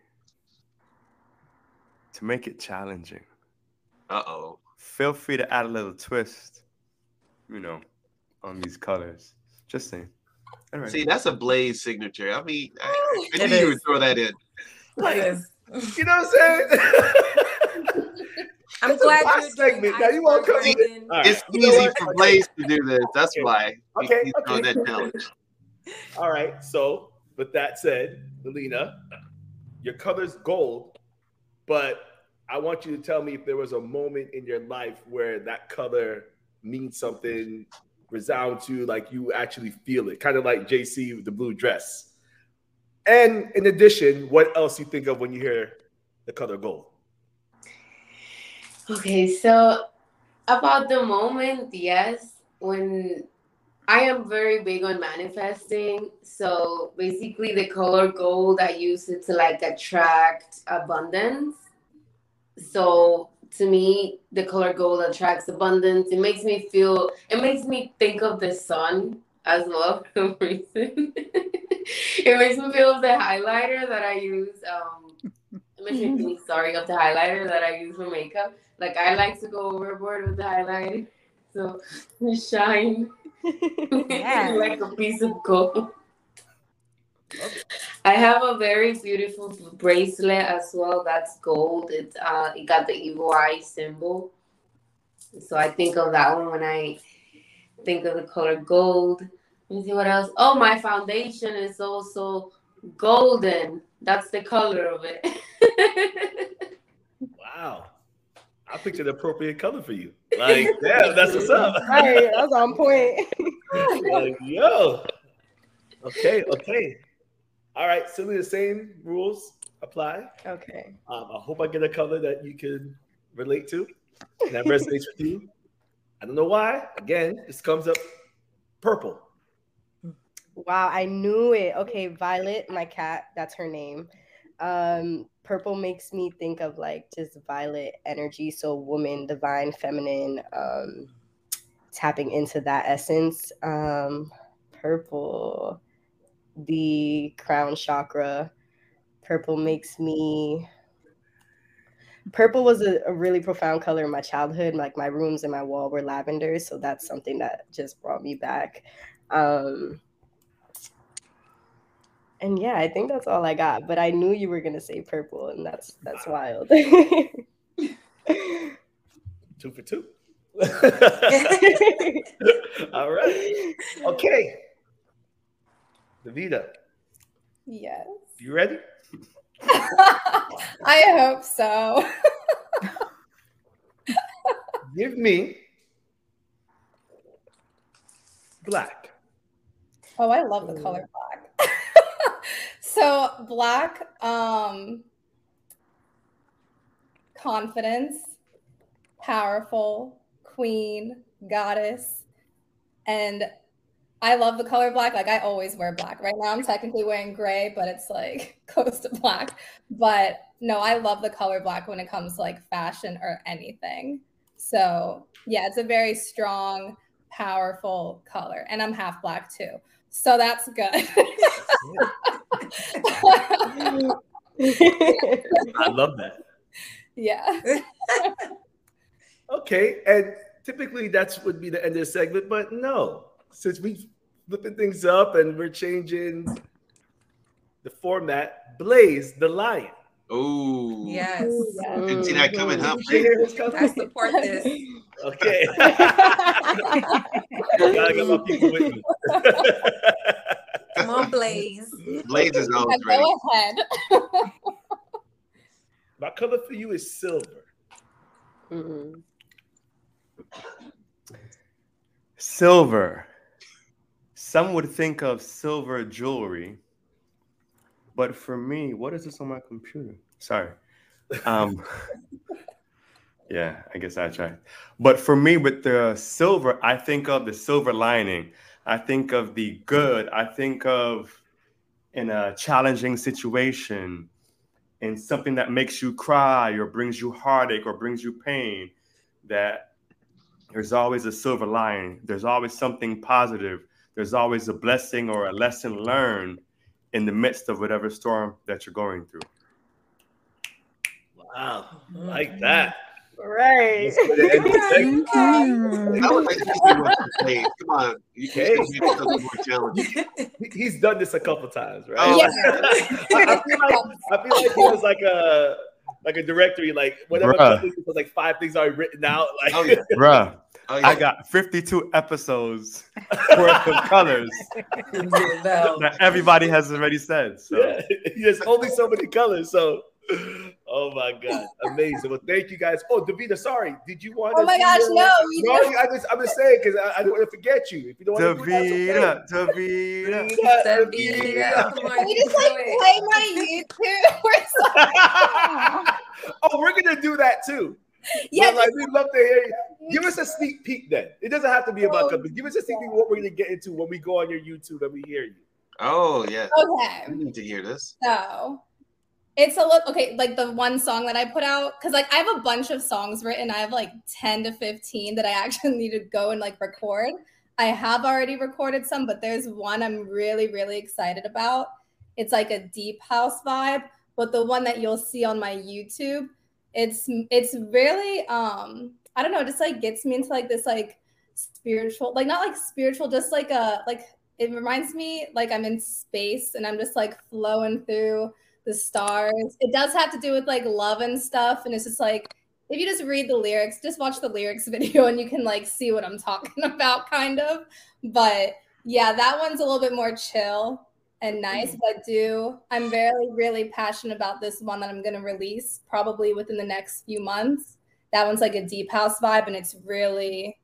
to make it challenging. Uh oh. Feel free to add a little twist, you know, on these colors. Just saying. All right. See, that's a Blaze signature. I mean, I, I knew you would throw that in. It is. You know what I'm saying? I'm It's glad last you're doing segment. Now you won't come iceberg, in. Brandon. All right, It's you easy for Okay. Blaze to do this. That's Okay. why Okay, he's throwing okay. that challenge. All right. So, with that said, Melina, your color's gold, but I want you to tell me if there was a moment in your life where that color means something, resound to, like you actually feel it, kind of like JC with the blue dress. And in addition, what else you think of when you hear the color gold? Okay, so about the moment, yes, when I am very big on manifesting. So basically, the color gold, I use it to like attract abundance. So to me, the color gold attracts abundance. It makes me feel, it makes me think of the sun as well for some reason. it makes me feel of the highlighter that I use. Um, it makes me think, sorry, of the highlighter that I use for makeup. Like I like to go overboard with the highlight, so it shine Yeah. like a piece of gold. I have a very beautiful bracelet as well. That's gold. It uh, it got the evil eye symbol. So I think of that one when I think of the color gold. Let me see what else. Oh, my foundation is also golden. That's the color of it. Wow. I picked an appropriate color for you. Like, yeah, that's what's up. hey, that's on point. like, yo. Okay, okay. All right, so the same rules apply. Okay. Um, I hope I get a color that you can relate to and that resonates with you. I don't know why. Again, this comes up purple. Wow, I knew it. Okay, Violet, my cat, that's her name. Um, purple makes me think of like just violet energy, so woman, divine, feminine, um, tapping into that essence. Um, purple, the crown chakra. Purple makes me purple was a, a really profound color in my childhood. Like my rooms and my wall were lavender, so that's something that just brought me back. Um, and yeah, I think that's all I got. But I knew you were gonna say purple, and that's that's wild. Two for two. All right. Okay. Daviida, Yes. you ready? I hope so. Give me black. Oh, I love the color black. So black, um, confidence, powerful, queen, goddess, and I love the color black. Like I always wear black. Right now I'm technically wearing gray, but it's like close to black. But no, I love the color black when it comes to like fashion or anything. So yeah, it's a very strong, powerful color. And I'm half black too. So that's good. I love that. yeah. Okay, and typically that's would be the end of the segment, but no, since we flipping things up and we're changing the format Blaze the Lion. Oh, Yes. Didn't see that coming, huh? Did you hear this? I support this. Okay. Gotta get my people with me. Come on, Blaze. Blaze is always ready. go ahead. my color for you is silver. Mhm. Silver. Some would think of silver jewelry, but for me, what is this on my computer? Sorry. Um, yeah, I guess I tried. But for me, with the silver, I think of the silver lining. I think of the good. I think of in a challenging situation, in something that makes you cry or brings you heartache or brings you pain, that there's always a silver lining. There's always something positive. There's always a blessing or a lesson learned in the midst of whatever storm that you're going through. Wow, like that. Right. Let's go to the end of the segment. I would like to see what. Come on, you can make something more challenging. He's done this a couple times, right? Oh, Yeah. I, I feel like I feel like he was like a like a directory, like whatever Bruh. was like five things already written out. Like Oh yeah. Bruh, Oh, yeah. I got 52 episodes worth of colors that everybody has already said. So Yeah, there's only so many colors. So, oh my god, amazing. Well, thank you guys. Oh, Daviida, sorry, did you want? Oh my gosh, no, you no. I just, I'm just saying because I, I don't want to forget you. If you don't want to do that, Daviida, Daviida. that's okay. Daviida. Come on, Can you you just like play my YouTube? We're oh, we're gonna do that too. yeah, like we'd love to hear you. Give us a sneak peek then. It doesn't have to be about oh. company. Give us a sneak peek what we're gonna get into when we go on your YouTube and we hear you. Oh yeah. okay. We need to hear this. So it's a look okay, like the one song that I put out, because like I have a bunch of songs written. I have like 10 to 15 that I actually need to go and like record. I have already recorded some, but there's one I'm really, really excited about. It's like a deep house vibe, but the one that you'll see on my YouTube, it's it's really um I don't know, just like gets me into like this like spiritual, like not like spiritual, just like a like it reminds me like I'm in space and I'm just like flowing through the stars. It does have to do with like love and stuff. And it's just like, if you just read the lyrics, just watch the lyrics video and you can like see what I'm talking about, kind of. But yeah, that one's a little bit more chill and nice. Mm-hmm. But do I'm very, really passionate about this one that I'm gonna release probably within the next few months. That one's like a deep house vibe and it's really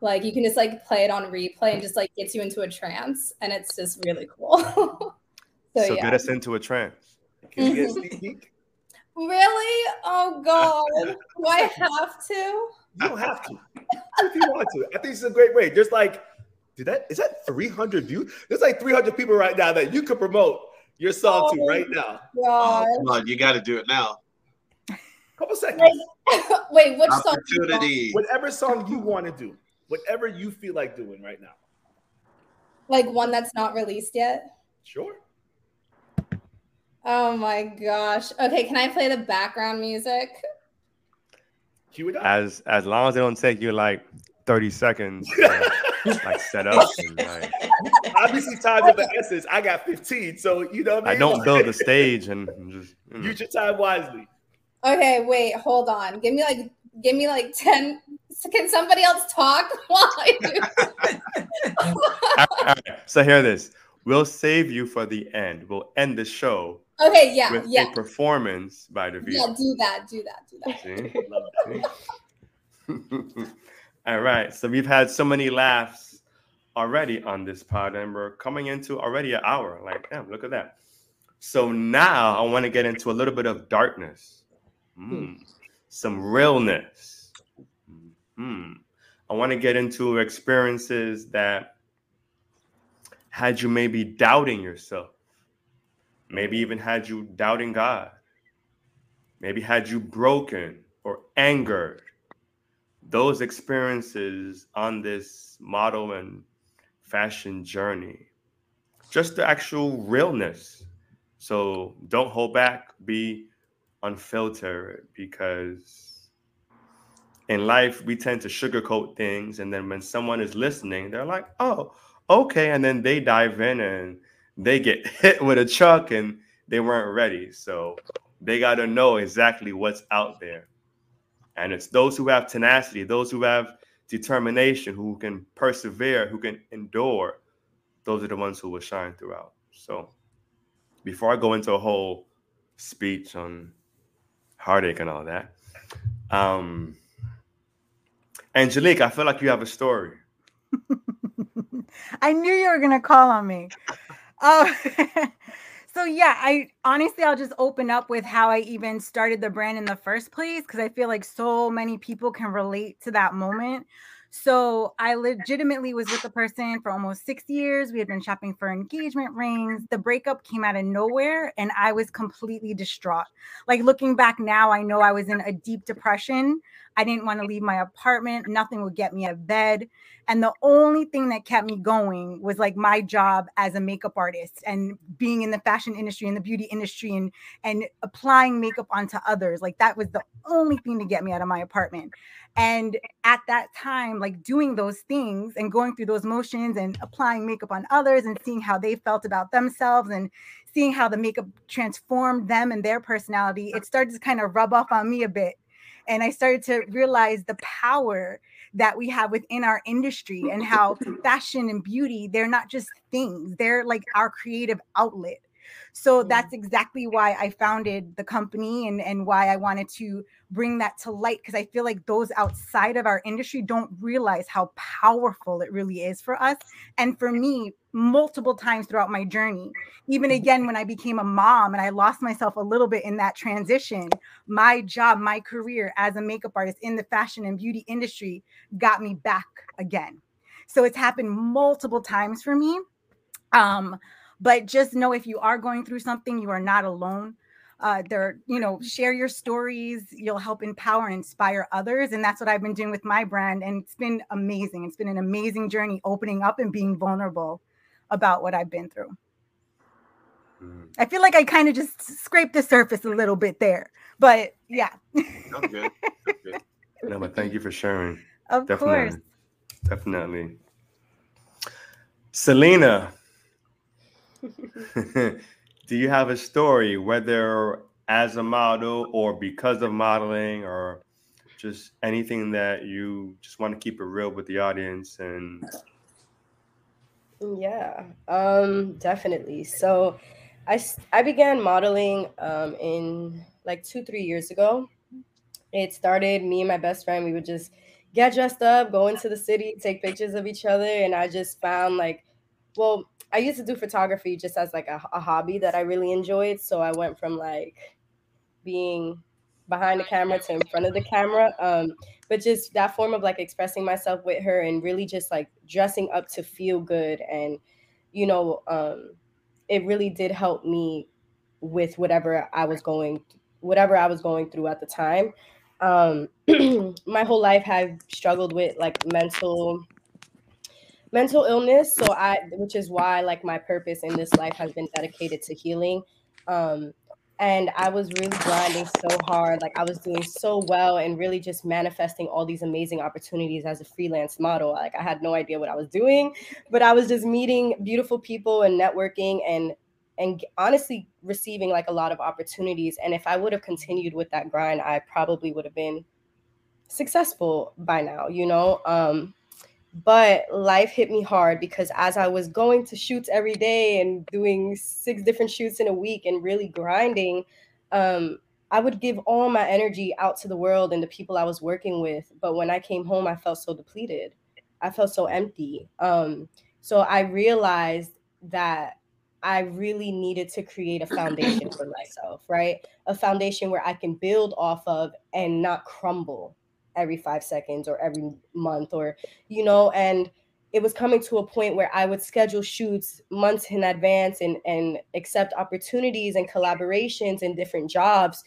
like you can just like play it on replay and just like gets you into a trance and it's just really cool. so, So yeah. get us into a trance. Can we get a sneak peek? Really? Oh god. Do I have to? You don't have to. if you want to. I think it's a great way. There's like, did that is that 300 views? There's like 300 people right now that you could promote your song to Oh. right now. God. Oh, come on, you got to do it now. Couple seconds. Wait, which song? Opportunity. Whatever song you want to do, whatever you feel like doing right now. Like one that's not released yet? Sure. Oh my gosh. Okay, can I play the background music? Cue it up. As as long as it don't take you like 30 seconds to, like set up and like Obviously, time of the essence. I got 15, so you know. What I, I don't build a stage and just you know. Use your time wisely. Okay, wait, hold on. Give me like give me like 10 can somebody else talk while I do All right, all right. So hear this. We'll save you for the end. We'll end the show Okay, yeah, with yeah. a performance by the viewers. Yeah, do that, do that, do that. See? See? All right. So we've had so many laughs already on this pod, and we're coming into already an hour. Like, damn, look at that. So now I want to get into a little bit of darkness, Mm, some realness. Mm. I want to get into experiences that had you maybe doubting yourself, maybe even had you doubting God, maybe had you broken or angered. Those experiences on this model and fashion journey, just the actual realness. So don't hold back, be unfiltered because in life we tend to sugarcoat things. And then when someone is listening they're like oh okay. And then they dive in and they get hit with a truck and they weren't ready. So they got to know exactly what's out there. And it's those who have tenacity, those who have determination, who can persevere, who can endure, those are the ones who will shine throughout. So before I go into a whole speech on heartache and all that, um, Angelique, I feel like you have a story. I knew you were gonna call on me. Oh, so yeah, I honestly I'll just open up with how I even started the brand in the first place because I feel like so many people can relate to that moment. So I legitimately was with a person for almost six years. We had been shopping for engagement rings. The breakup came out of nowhere and I was completely distraught. Like looking back now, I know I was in a deep depression. I didn't want to leave my apartment. Nothing would get me out of bed. And the only thing that kept me going was like my job as a makeup artist and being in the fashion industry and the beauty industry and and applying makeup onto others. Like that was the only thing to get me out of my apartment. And at that time, like doing those things and going through those motions and applying makeup on others and seeing how they felt about themselves and seeing how the makeup transformed them and their personality, it started to kind of rub off on me a bit and I started to realize the power that we have within our industry and how fashion and beauty, they're not just things, they're like our creative outlet. So that's exactly why I founded the company and, and why I wanted to bring that to light because I feel like those outside of our industry don't realize how powerful it really is for us. And for me, multiple times throughout my journey, even mm-hmm. again when I became a mom and I lost myself a little bit in that transition, my job, my career as a makeup artist in the fashion and beauty industry got me back again. So it's happened multiple times for me. Um, but just know if you are going through something, you are not alone. Uh, there, you know, share your stories. You'll help empower and inspire others, and that's what I've been doing with my brand. And it's been amazing. It's been an amazing journey, opening up and being vulnerable about what I've been through. Mm. I feel like I kind of just scraped the surface a little bit there, but yeah. okay. okay. No, but thank you for sharing. Of Definitely. course. Definitely. Selina, do you have a story, whether as a model or because of modeling or just anything that you just want to keep it real with the audience and yeah um definitely. So i i began modeling um in like two three years ago. It started me and my best friend we would just get dressed up go into the city take pictures of each other and i just found like well I used to do photography just as like a, a hobby that I really enjoyed. So I went from like being behind the camera to in front of the camera. Um, but just that form of like expressing myself with her and really just like dressing up to feel good. And, you know, um, it really did help me with whatever I was going, whatever I was going through at the time. Um, my whole life I've struggled with like mental mental illness so i which is why like my purpose in this life has been dedicated to healing. Um and i was really grinding so hard like i was doing so well and really just manifesting all these amazing opportunities as a freelance model. Like i had no idea what i was doing but i was just meeting beautiful people and networking and and honestly receiving like a lot of opportunities. And if i would have continued with that grind i probably would have been successful by now you know? Um but life hit me hard because as I was going to shoots every day and doing six different shoots in a week and really grinding, um, I would give all my energy out to the world and the people I was working with. But when I came home, I felt so depleted. I felt so empty. Um, so I realized that I really needed to create a foundation for myself, right? A foundation where I can build off of and not crumble every five seconds or every month or you know and it was coming to a point where I would schedule shoots months in advance and and accept opportunities and collaborations and different jobs.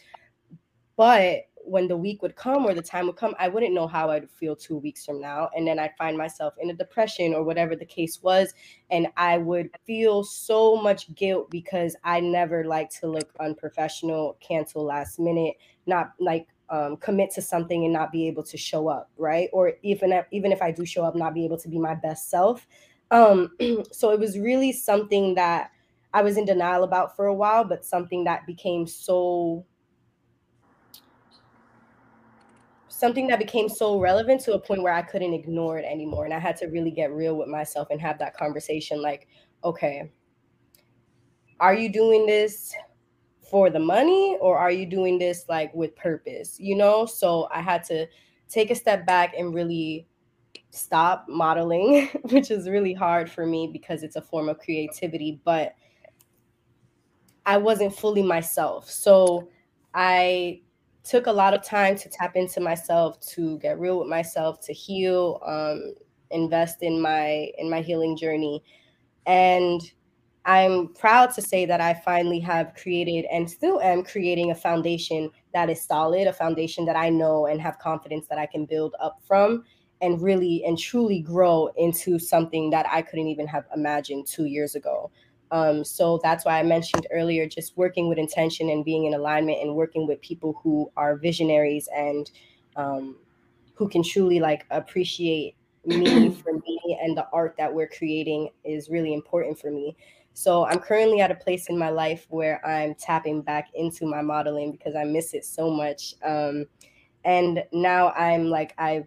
But when the week would come or the time would come, I wouldn't know how I'd feel two weeks from now. And then I'd find myself in a depression or whatever the case was. And I would feel so much guilt because I never like to look unprofessional, cancel last minute, not like um, commit to something and not be able to show up, right? Or even if, even if I do show up, not be able to be my best self. Um, so it was really something that I was in denial about for a while, but something that became so something that became so relevant to a point where I couldn't ignore it anymore. And I had to really get real with myself and have that conversation like, okay, are you doing this for the money or are you doing this like with purpose? You know? So I had to take a step back and really stop modeling, which is really hard for me because it's a form of creativity, but I wasn't fully myself. So I took a lot of time to tap into myself, to get real with myself, to heal, um, invest in my in my healing journey. And I'm proud to say that I finally have created and still am creating a foundation that is solid, a foundation that I know and have confidence that I can build up from and really and truly grow into something that I couldn't even have imagined two years ago. Um, so that's why I mentioned earlier just working with intention and being in alignment and working with people who are visionaries and um, who can truly like appreciate me for me and the art that we're creating is really important for me. So I'm currently at a place in my life where I'm tapping back into my modeling because I miss it so much. Um, and now I'm like I've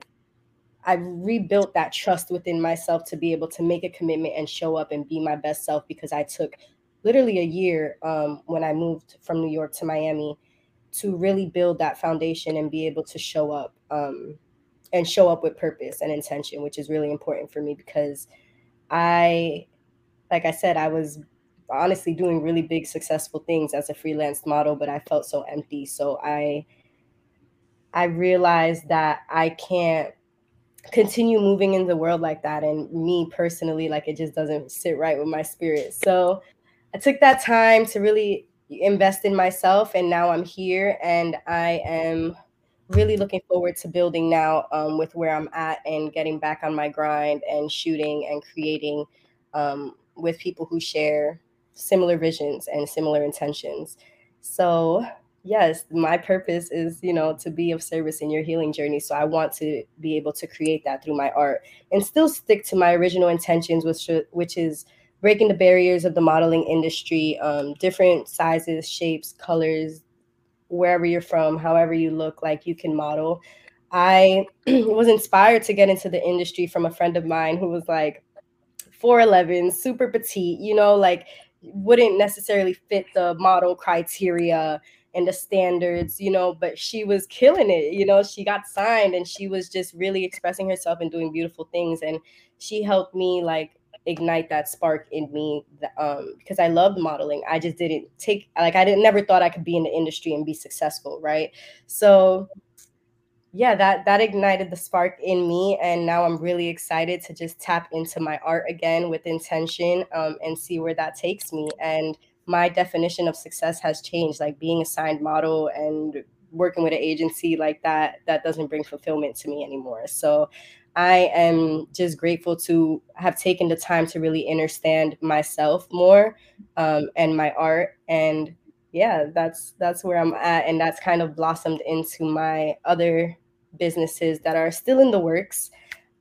I've rebuilt that trust within myself to be able to make a commitment and show up and be my best self because I took literally a year um, when I moved from New York to Miami to really build that foundation and be able to show up um, and show up with purpose and intention, which is really important for me because I, like I said, I was honestly doing really big successful things as a freelance model, but I felt so empty. So I, I realized that I can't continue moving in the world like that and me personally like it just doesn't sit right with my spirit so i took that time to really invest in myself and now i'm here and i am really looking forward to building now um, with where i'm at and getting back on my grind and shooting and creating um, with people who share similar visions and similar intentions so yes, my purpose is, you know, to be of service in your healing journey. So I want to be able to create that through my art and still stick to my original intentions, which which is breaking the barriers of the modeling industry, um, different sizes, shapes, colors, wherever you're from, however you look like you can model. I was inspired to get into the industry from a friend of mine who was like 4'11, super petite, you know, like wouldn't necessarily fit the model criteria and the standards, you know, but she was killing it. You know, she got signed and she was just really expressing herself and doing beautiful things. And she helped me like ignite that spark in me um, because I loved modeling. I just didn't take like I didn't never thought I could be in the industry and be successful, right? So yeah, that that ignited the spark in me, and now I'm really excited to just tap into my art again with intention um, and see where that takes me. And my definition of success has changed like being a signed model and working with an agency like that that doesn't bring fulfillment to me anymore so i am just grateful to have taken the time to really understand myself more um, and my art and yeah that's that's where i'm at and that's kind of blossomed into my other businesses that are still in the works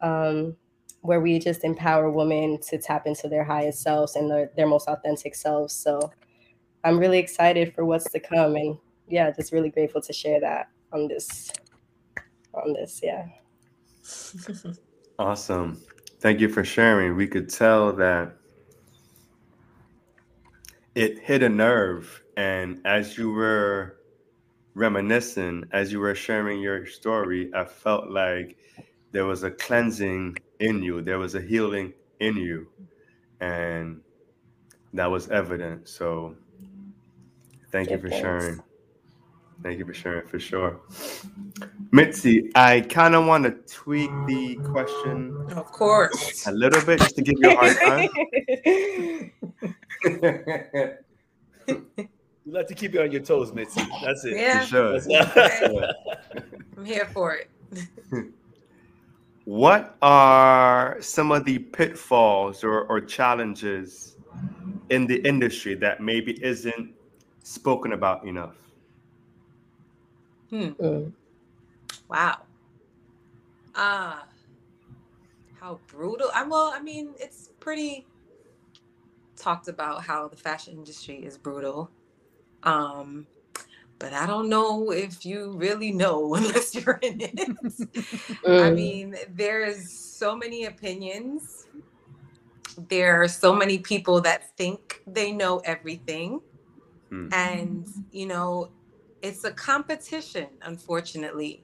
um, where we just empower women to tap into their highest selves and their, their most authentic selves. So I'm really excited for what's to come and yeah, just really grateful to share that on this on this, yeah. awesome. Thank you for sharing. We could tell that it hit a nerve and as you were reminiscing, as you were sharing your story, I felt like there was a cleansing in you, there was a healing in you, and that was evident. So, thank you for sharing. Thank you for sharing for sure. MitzD, I kind of want to tweak the question. Of course. A little bit just to give you a hard time. we like to keep you on your toes, MitzD. That's it. Yeah. For sure. I'm here for it. What are some of the pitfalls or, or challenges in the industry that maybe isn't spoken about enough? Hmm. Mm. Wow. Ah, uh, how brutal. I'm well. I mean, it's pretty. talked about how the fashion industry is brutal. Um, but I don't know if you really know unless you're in it. mm. I mean, there's so many opinions. There are so many people that think they know everything. Mm. And, you know, it's a competition, unfortunately.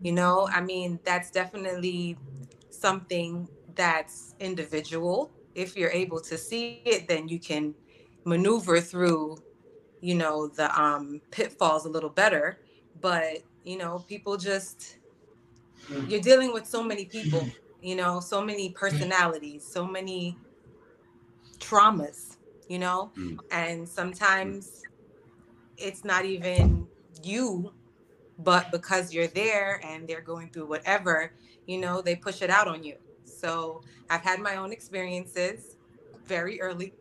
You know, I mean, that's definitely something that's individual. If you're able to see it, then you can maneuver through, you know, the um, pitfalls a little better. But, you know, people just, you're dealing with so many people, you know, so many personalities, so many traumas, you know, mm. and sometimes it's not even you but because you're there and they're going through whatever you know they push it out on you so i've had my own experiences very early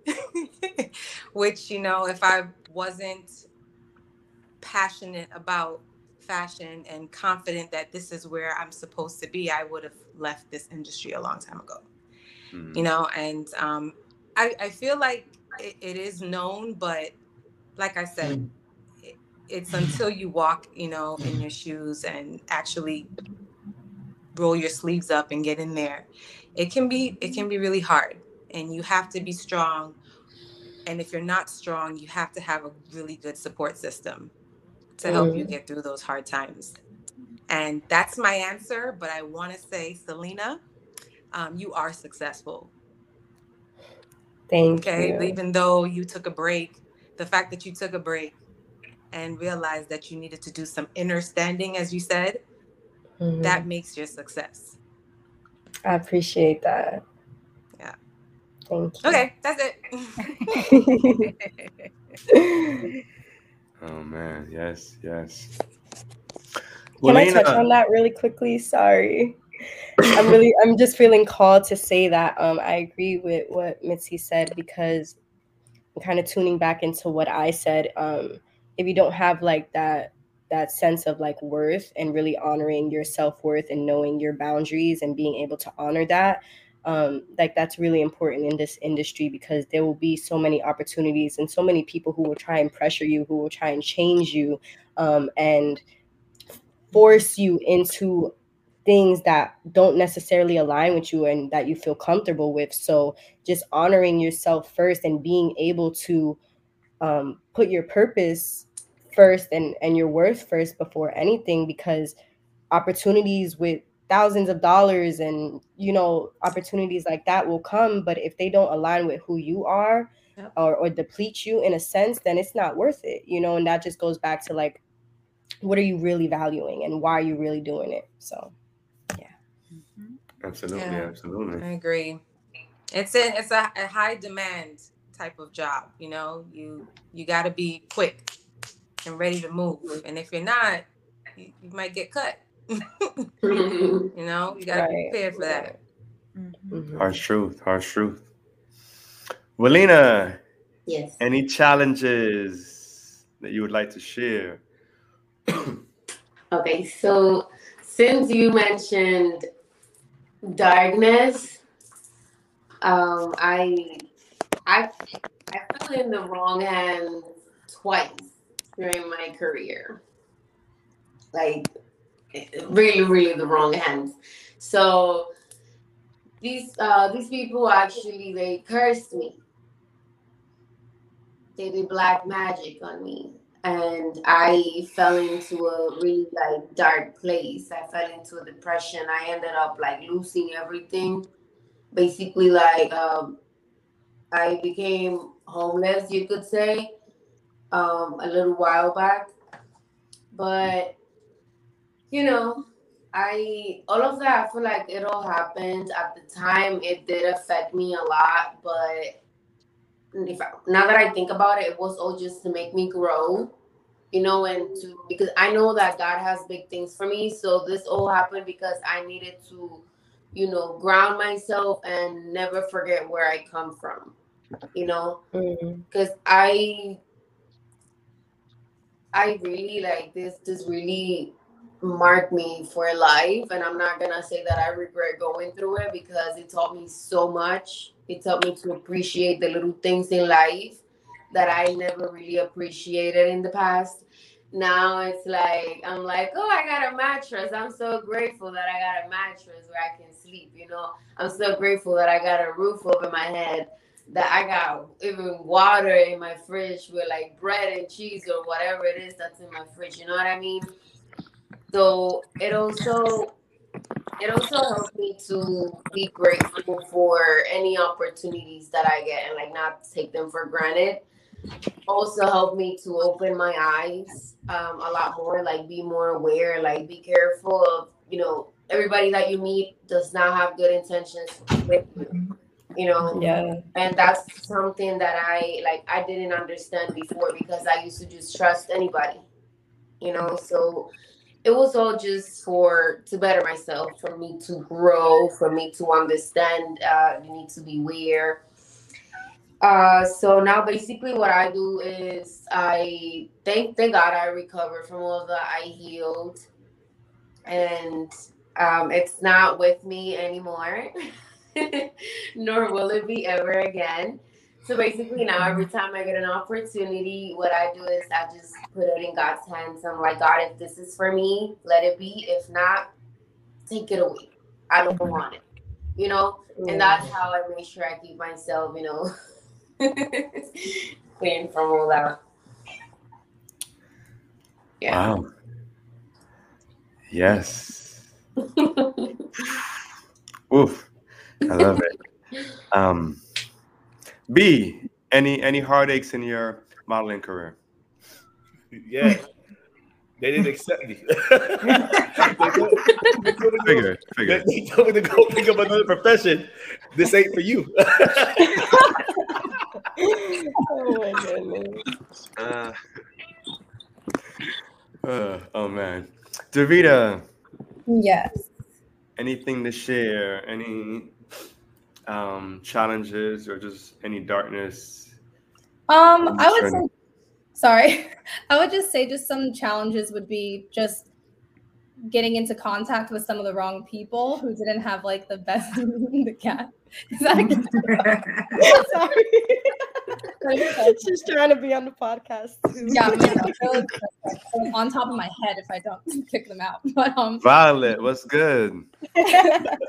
which you know if i wasn't passionate about fashion and confident that this is where i'm supposed to be i would have left this industry a long time ago mm-hmm. you know and um, I, I feel like it, it is known but like i said it's until you walk, you know, in your shoes and actually roll your sleeves up and get in there. It can be it can be really hard and you have to be strong. And if you're not strong, you have to have a really good support system to help you mm. get through those hard times. And that's my answer. But I want to say, Selina, um, you are successful. Thank okay? you. Even though you took a break, the fact that you took a break and realized that you needed to do some inner standing, as you said, mm-hmm. that makes your success. I appreciate that. Yeah. Thank you. Okay, that's it. oh man, yes, yes. Can I touch on that really quickly? Sorry. I'm really I'm just feeling called to say that um, I agree with what MitzD said because I'm kind of tuning back into what I said. Um, if you don't have like that that sense of like worth and really honoring your self-worth and knowing your boundaries and being able to honor that um, like that's really important in this industry because there will be so many opportunities and so many people who will try and pressure you who will try and change you um, and force you into things that don't necessarily align with you and that you feel comfortable with. So just honoring yourself first and being able to um, put your purpose first and and your worth first before anything because opportunities with thousands of dollars and you know opportunities like that will come but if they don't align with who you are yep. or, or deplete you in a sense then it's not worth it you know and that just goes back to like what are you really valuing and why are you really doing it so yeah mm-hmm. absolutely yeah, absolutely i agree it's a it's a, a high demand type of job you know you you got to be quick and ready to move. And if you're not, you, you might get cut. you know, you gotta right. be prepared for that. Mm-hmm. Harsh truth, harsh truth. Willina, yes. Any challenges that you would like to share? okay, so since you mentioned darkness, um, I I I fell in the wrong hands twice during my career. Like really, really the wrong hands. So these uh these people actually they cursed me. They did black magic on me. And I fell into a really like dark place. I fell into a depression. I ended up like losing everything. Basically, like um, I became homeless, you could say um, a little while back. But you know, I all of that I feel like it all happened at the time. It did affect me a lot, but if I, now that I think about it, it was all just to make me grow, you know, and to because I know that God has big things for me. So this all happened because I needed to, you know, ground myself and never forget where I come from, you know, because mm-hmm. I I really like this. This really marked me for life. And I'm not gonna say that I regret going through it because it taught me so much. It taught me to appreciate the little things in life that I never really appreciated in the past. Now it's like I'm like, oh, I got a mattress. I'm so grateful that I got a mattress where I can sleep. You know, I'm so grateful that I got a roof over my head that I got even water in my fridge with like bread and cheese or whatever it is that's in my fridge. You know what I mean? So it also it also helped me to be grateful for any opportunities that I get and like not take them for granted. Also helped me to open my eyes um, a lot more, like be more aware, like be careful of you know everybody that you meet does not have good intentions with you you know Yeah. and that's something that i like i didn't understand before because i used to just trust anybody you know so it was all just for to better myself for me to grow for me to understand uh you need to be aware uh so now basically what i do is i thank thank god i recovered from all that i healed and um it's not with me anymore nor will it be ever again. So basically, now every time I get an opportunity, what I do is I just put it in God's hands. I'm like, God, if this is for me, let it be. If not, take it away. I don't want it, you know. And that's how I make sure I keep myself, you know, clean from all that. Yeah. Wow. Yes. Oof. I love it. Um, B, any any heartaches in your modeling career? Yeah. They didn't accept me. they, told, me to go- Figure, figure. they told me to go pick up another profession. This ain't for you. oh my goodness. Uh, Uh, oh man, Daviida, Yes. anything to share? Any um, challenges or just any darkness? Um, I would say, sorry, I would just say just some challenges would be just getting into contact with some of the wrong people who didn't have like the best the cat. Is that sorry? She's trying to be on the podcast. Too. yeah, man, I like on top of my head if I don't pick them out. But um, Violet, what's good? but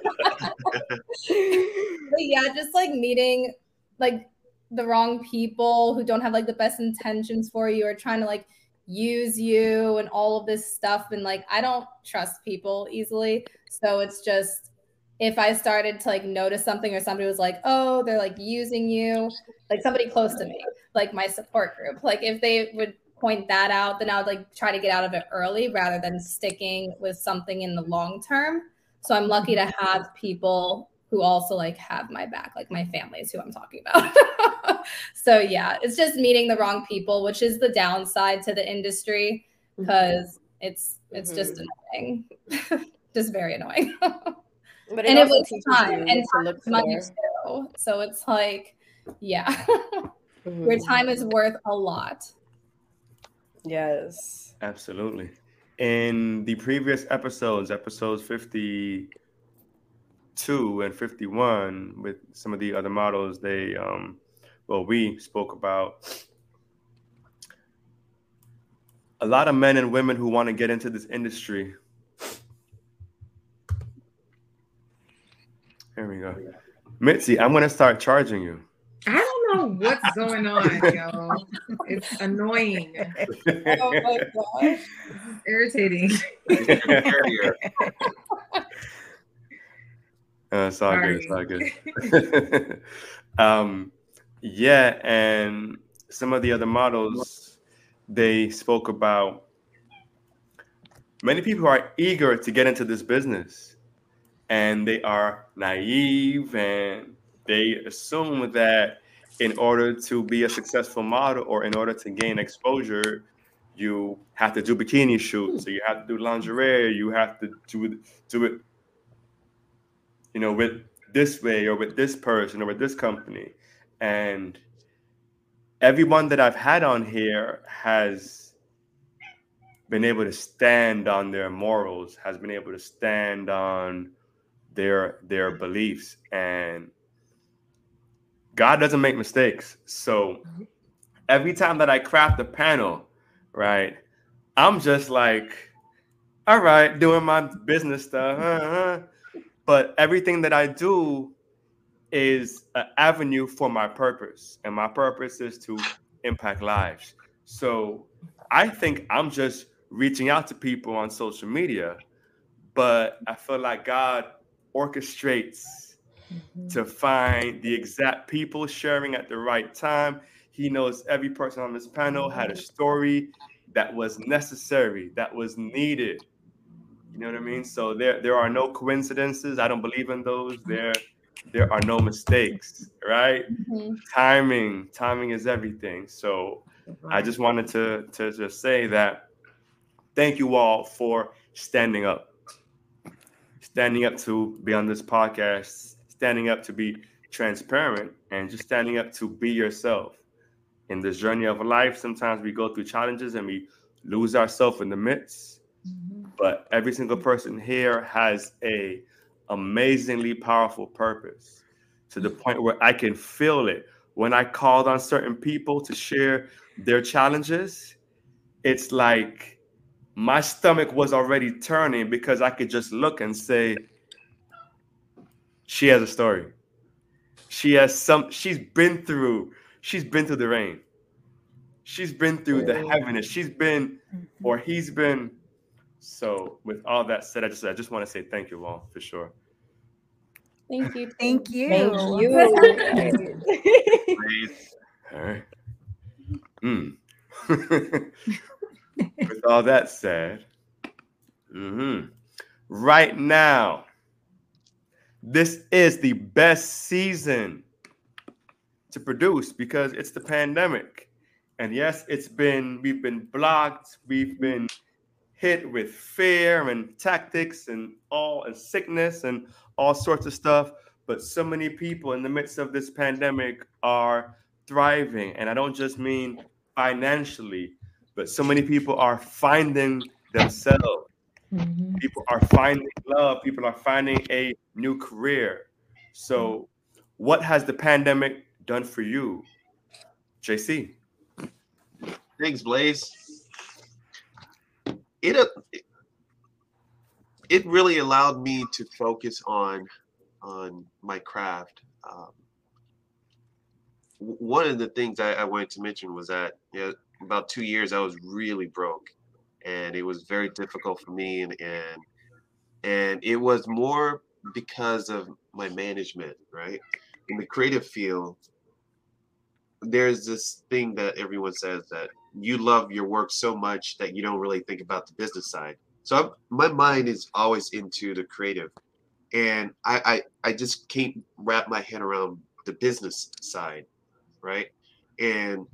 yeah, just like meeting like the wrong people who don't have like the best intentions for you or trying to like use you and all of this stuff. And like, I don't trust people easily. So it's just if I started to like notice something or somebody was like, oh, they're like using you, like somebody close to me, like my support group, like if they would point that out, then I would like try to get out of it early rather than sticking with something in the long term. So I'm lucky to mm-hmm. have people who also like have my back, like my family is who I'm talking about. so yeah, it's just meeting the wrong people, which is the downside to the industry mm-hmm. because it's it's just mm-hmm. annoying. just very annoying. But and it also was time you and to time look money too. So it's like, yeah, your Mhm. time is worth a lot. Yes. Absolutely. In the previous episodes, episodes 52 and 51, with some of the other models, they, um, well, we spoke about a lot of men and women who want to get into this industry. Here we go. MitzD, I'm going to start charging you. I don't know what's going on, yo. It's annoying. Oh my gosh. Irritating. Uh, it's all good. It's all good. um, yeah, and some of the other models, they spoke about many people are eager to get into this business, and they are naive and they assume that in order to be a successful model or in order to gain exposure, you have to do bikini shoots, so you have to do lingerie, you have to do do it you know, with this way or with this person or with this company. And everyone that I've had on here has been able to stand on their morals, has been able to stand on their their beliefs and God doesn't make mistakes. So every time that I craft a panel, right, I'm just like, all right, doing my business stuff. Uh-huh. But everything that I do is an avenue for my purpose. And my purpose is to impact lives. So I think I'm just reaching out to people on social media, but I feel like God orchestrates mm-hmm. to find the exact people sharing at the right time. He knows every person on this panel had a story that was necessary, that was needed. You know what I mean? So there, there are no coincidences. I don't believe in those. There, there are no mistakes, right? Mm-hmm. Timing, timing is everything. So I just wanted to to just say that thank you all for standing up, standing up to be on this podcast, standing up to be transparent, and just standing up to be yourself. In this journey of life, sometimes we go through challenges and we lose ourselves in the midst. Mm-hmm. But every single person here has a amazingly powerful purpose to the point where I can feel it when I called on certain people to share their challenges. It's like my stomach was already turning because I could just look and say, she has a story. She has some, she's been through, she's been through the rain. She's been through the heaviness. She's been, or he's been. So with all that said, I just I just want to say thank you all for sure. Thank you. Thank you. Thank you. all right. Mm. With all that said, mm-hmm. right now, this is the best season to produce because it's the pandemic. And yes, it's been, we've been blocked, we've been hit with fear and tactics and all and sickness and all sorts of stuff. But so many people in the midst of this pandemic are thriving. And I don't just mean financially, but so many people are finding themselves. Mm-hmm. People are finding love. People are finding a new career. So, what has the pandemic done for you, JC? Thanks, Blaze. It uh, it really allowed me to focus on on my craft. Um, one of the things I, I, wanted to mention was that you know, about two years I was really broke, and it was very difficult for me, and and and it was more because of my management, right? In the creative field, there's this thing that everyone says that you love your work so much that you don't really think about the business side. So I'm, my mind is always into the creative, and I, I I just can't wrap my head around the business side right? And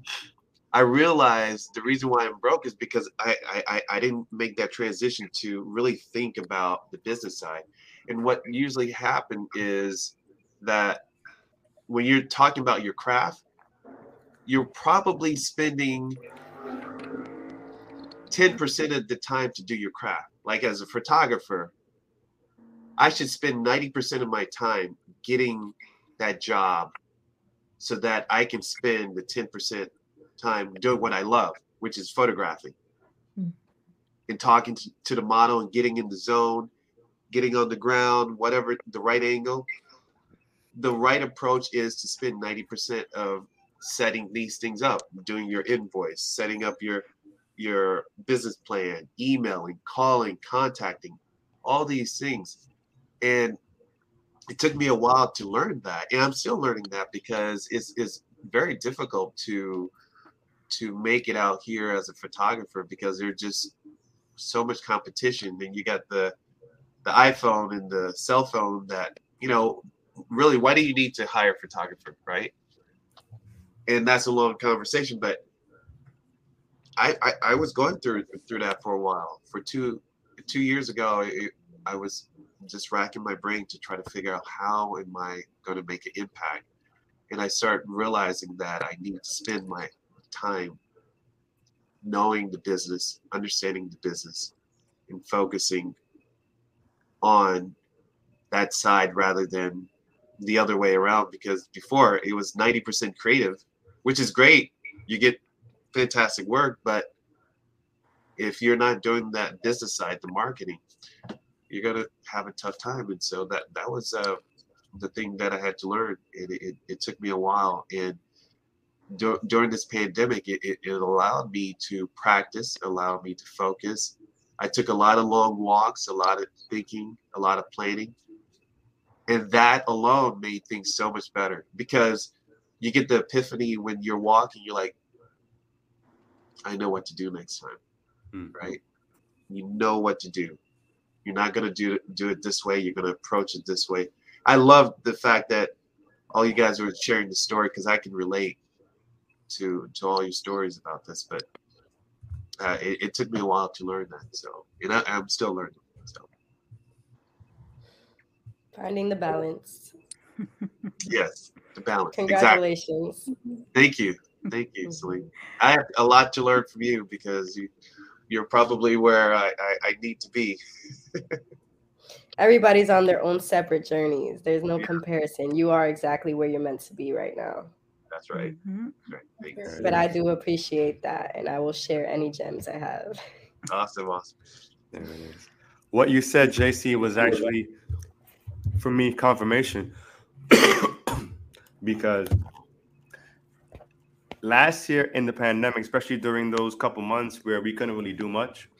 I realized the reason why I'm broke is because I, I I didn't make that transition to really think about the business side. And what usually happen is that when you're talking about your craft, you're probably spending 10% of the time to do your craft. Like as a photographer, I should spend 90% of my time getting that job so that I can spend the 10% time doing what I love, which is photographing mm. and talking to, to the model and getting in the zone, getting on the ground, whatever the right angle. The right approach is to spend 90% of setting these things up, doing your invoice, setting up your your business plan, emailing, calling, contacting, all these things. And it took me a while to learn that and i'm still learning that because it's, it's very difficult to to make it out here as a photographer because there's just so much competition. And you got the the iphone and the cell phone that you know really why do you need to hire a photographer right? And that's a long conversation but I, I, I was going through through that for a while. For two two years ago it, i was just racking my brain to try to figure out how am I going to make an impact. And I start realizing that I need to spend my time knowing the business, understanding the business, and focusing on that side rather than the other way around. Because before it was 90% creative, which is great. You get fantastic work, but if you're not doing that business side, the marketing, you're gonna have a tough time. And so that that was uh, the thing that I had to learn. It it, it took me a while, and dur- during this pandemic, it, it, it allowed me to practice, allowed me to focus. I took a lot of long walks, a lot of thinking, a lot of planning, and that alone made things so much better because you get the epiphany when you're walking. You're like, I know what to do next time Mm. right? You know what to do. You're not gonna do do it this way. You're gonna approach it this way. I love the fact that all you guys were sharing the story because I can relate to to all your stories about this. But uh, it, it took me a while to learn that. So, and I, I'm still learning. So, Finding the balance. yes, the balance. Exactly. Congratulations. Thank you, thank you, Celine. I have a lot to learn from you because you you're probably where I, I, I need to be. Everybody's on their own separate journeys. There's no Yeah. comparison. You are exactly where you're meant to be right now. That's right. Mhm. That's right. Thanks. But I do appreciate that, and I will share any gems I have. Awesome, awesome. There it is. What you said, JC, was actually for me confirmation because last year in the pandemic, especially during those couple months where we couldn't really do much,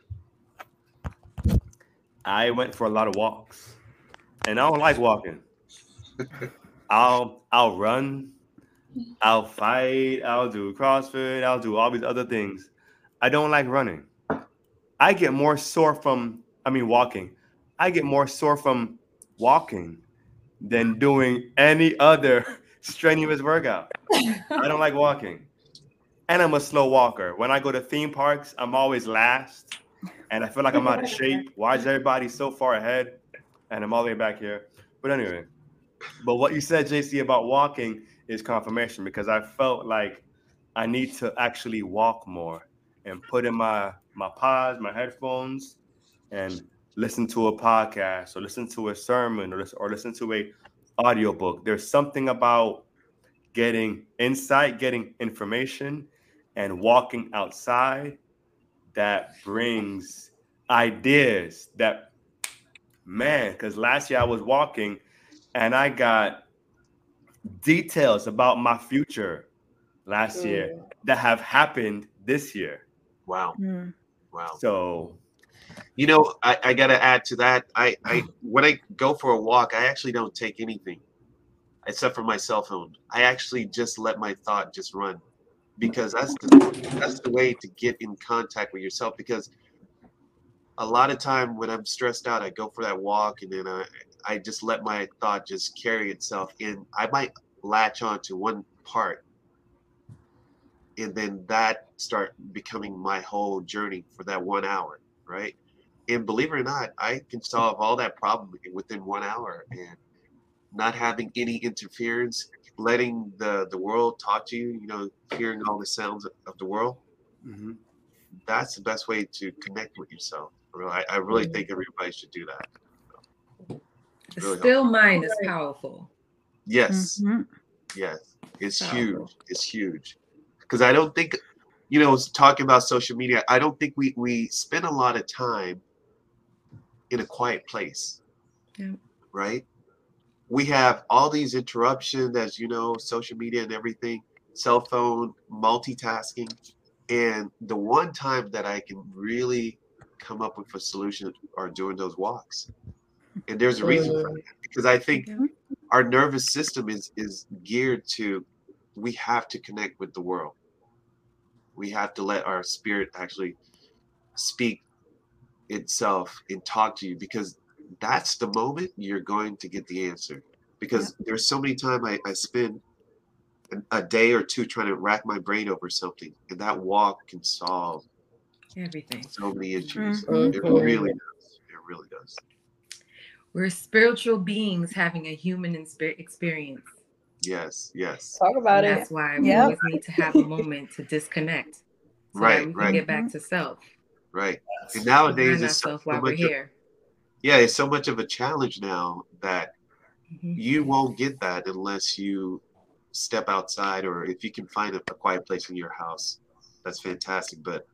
I went for a lot of walks, and I don't like walking. I'll I'll run, I'll fight, I'll do CrossFit, I'll do all these other things. I don't like running. I get more sore from, I mean, walking. I get more sore from walking than doing any other strenuous workout. I don't like walking. And I'm a slow walker. When I go to theme parks, I'm always last. And I feel like I'm out of shape. Why is everybody so far ahead? And I'm all the way back here. But anyway, but what you said, JC, about walking is confirmation because I felt like I need to actually walk more and put in my my pods, my headphones, and listen to a podcast or listen to a sermon or, listen, or listen to a audiobook. There's something about getting insight, getting information, and walking outside that brings ideas that man, because last year I was walking and I got details about my future last year that have happened this year. Wow. Mm. Wow. So You know, I, I gotta add to that. I, I when I go for a walk, I actually don't take anything except for my cell phone. I actually just let my thought just run because that's the that's the way to get in contact with yourself. Because a lot of time when I'm stressed out, I go for that walk and then I I just let my thought just carry itself in. I might latch on to one part and then that start becoming my whole journey for that one hour right and believe it or not i can solve all that problem within one hour and not having any interference letting the the world talk to you you know hearing all the sounds of, the world mhm. that's the best way to connect with yourself Really, I, I really think everybody should do that The Really still mind is powerful. yes Mhm. Yes, it's Powerful. huge. It's huge. Because I don't think, you know, talking about social media, I don't think we we spend a lot of time in a quiet place. Yeah. Right? We have all these interruptions, as you know, social media and everything, cell phone, multitasking. And the one time that I can really come up with a solution are during those walks. And there's a reason for uh, that. Because I think Yeah. our nervous system is is geared to we have to connect with the world we have to let our spirit actually speak itself and talk to you because that's the moment you're going to get the answer because there's so many times I, I spend a day or two trying to rack my brain over something and that walk can solve Everything. so many issues Mhm. it really does it really does We're spiritual beings having a human experience. yes yes Talk about And it. that's why we Yep. always need to have a moment to disconnect so Right, that we can right. get back to self. Right. And nowadays it's so, so while we're much of- yeah, it's so much of a challenge now that Mhm. you won't get that unless you step outside or if you can find a, a quiet place in your house. That's fantastic. But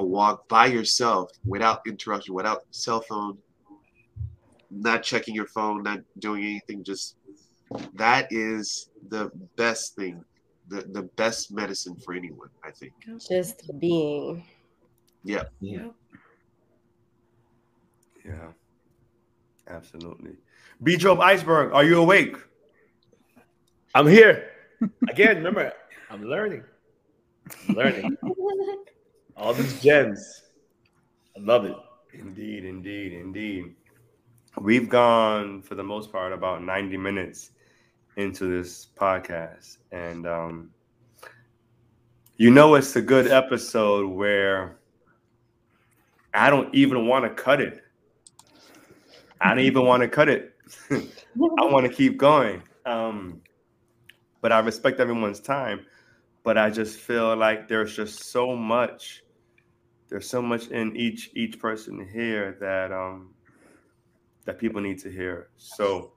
a walk by yourself without interruption, without cell phone, not checking your phone, not doing anything, just that is the best thing, the, the best medicine for anyone, I think. Just being. Yeah. Yeah. Yeah, absolutely. B. Job Iceberg, are you awake? I'm here. Again, remember, I'm learning. I'm learning. All these gems. I love it. Indeed, indeed, indeed. We've gone for the most part about 90 minutes into this podcast. And um, you know it's a good episode where I don't even want to cut it. I don't even want to cut it. I want to keep going. Um, but I respect everyone's time. But I just feel like there's just so much. There's so much in each each person here that um that people need to hear. So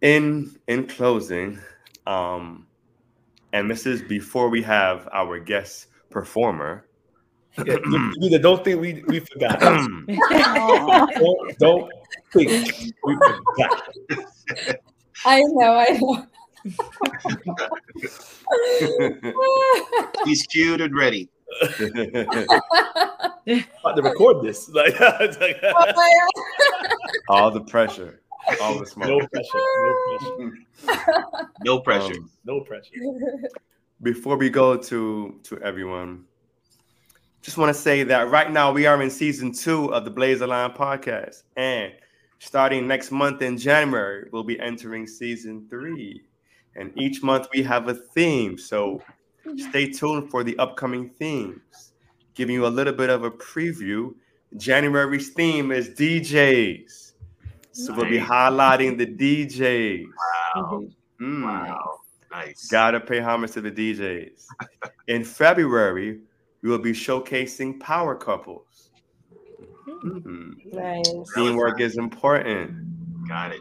in in closing, um, and this is before we have our guest performer. Yeah, you- you don't think we, we forgot. don't, don't think we forgot. I know, I know. He's cued and ready. About to record this. Like, like- all the pressure, all the smoke. no pressure. No pressure. No pressure. Um, No pressure. before we go to to everyone just want to say that right now we are in season two of the blaze the lion podcast and starting next month in january we'll be entering season three and each month we have a theme so stay tuned for the upcoming themes giving you a little bit of a preview january's theme is djs so we'll be highlighting the djs Wow. Mm. Wow. Nice. Gotta pay homage to the DJs. In February, we will be showcasing power couples. Mhm. Nice. Teamwork is important. Got it.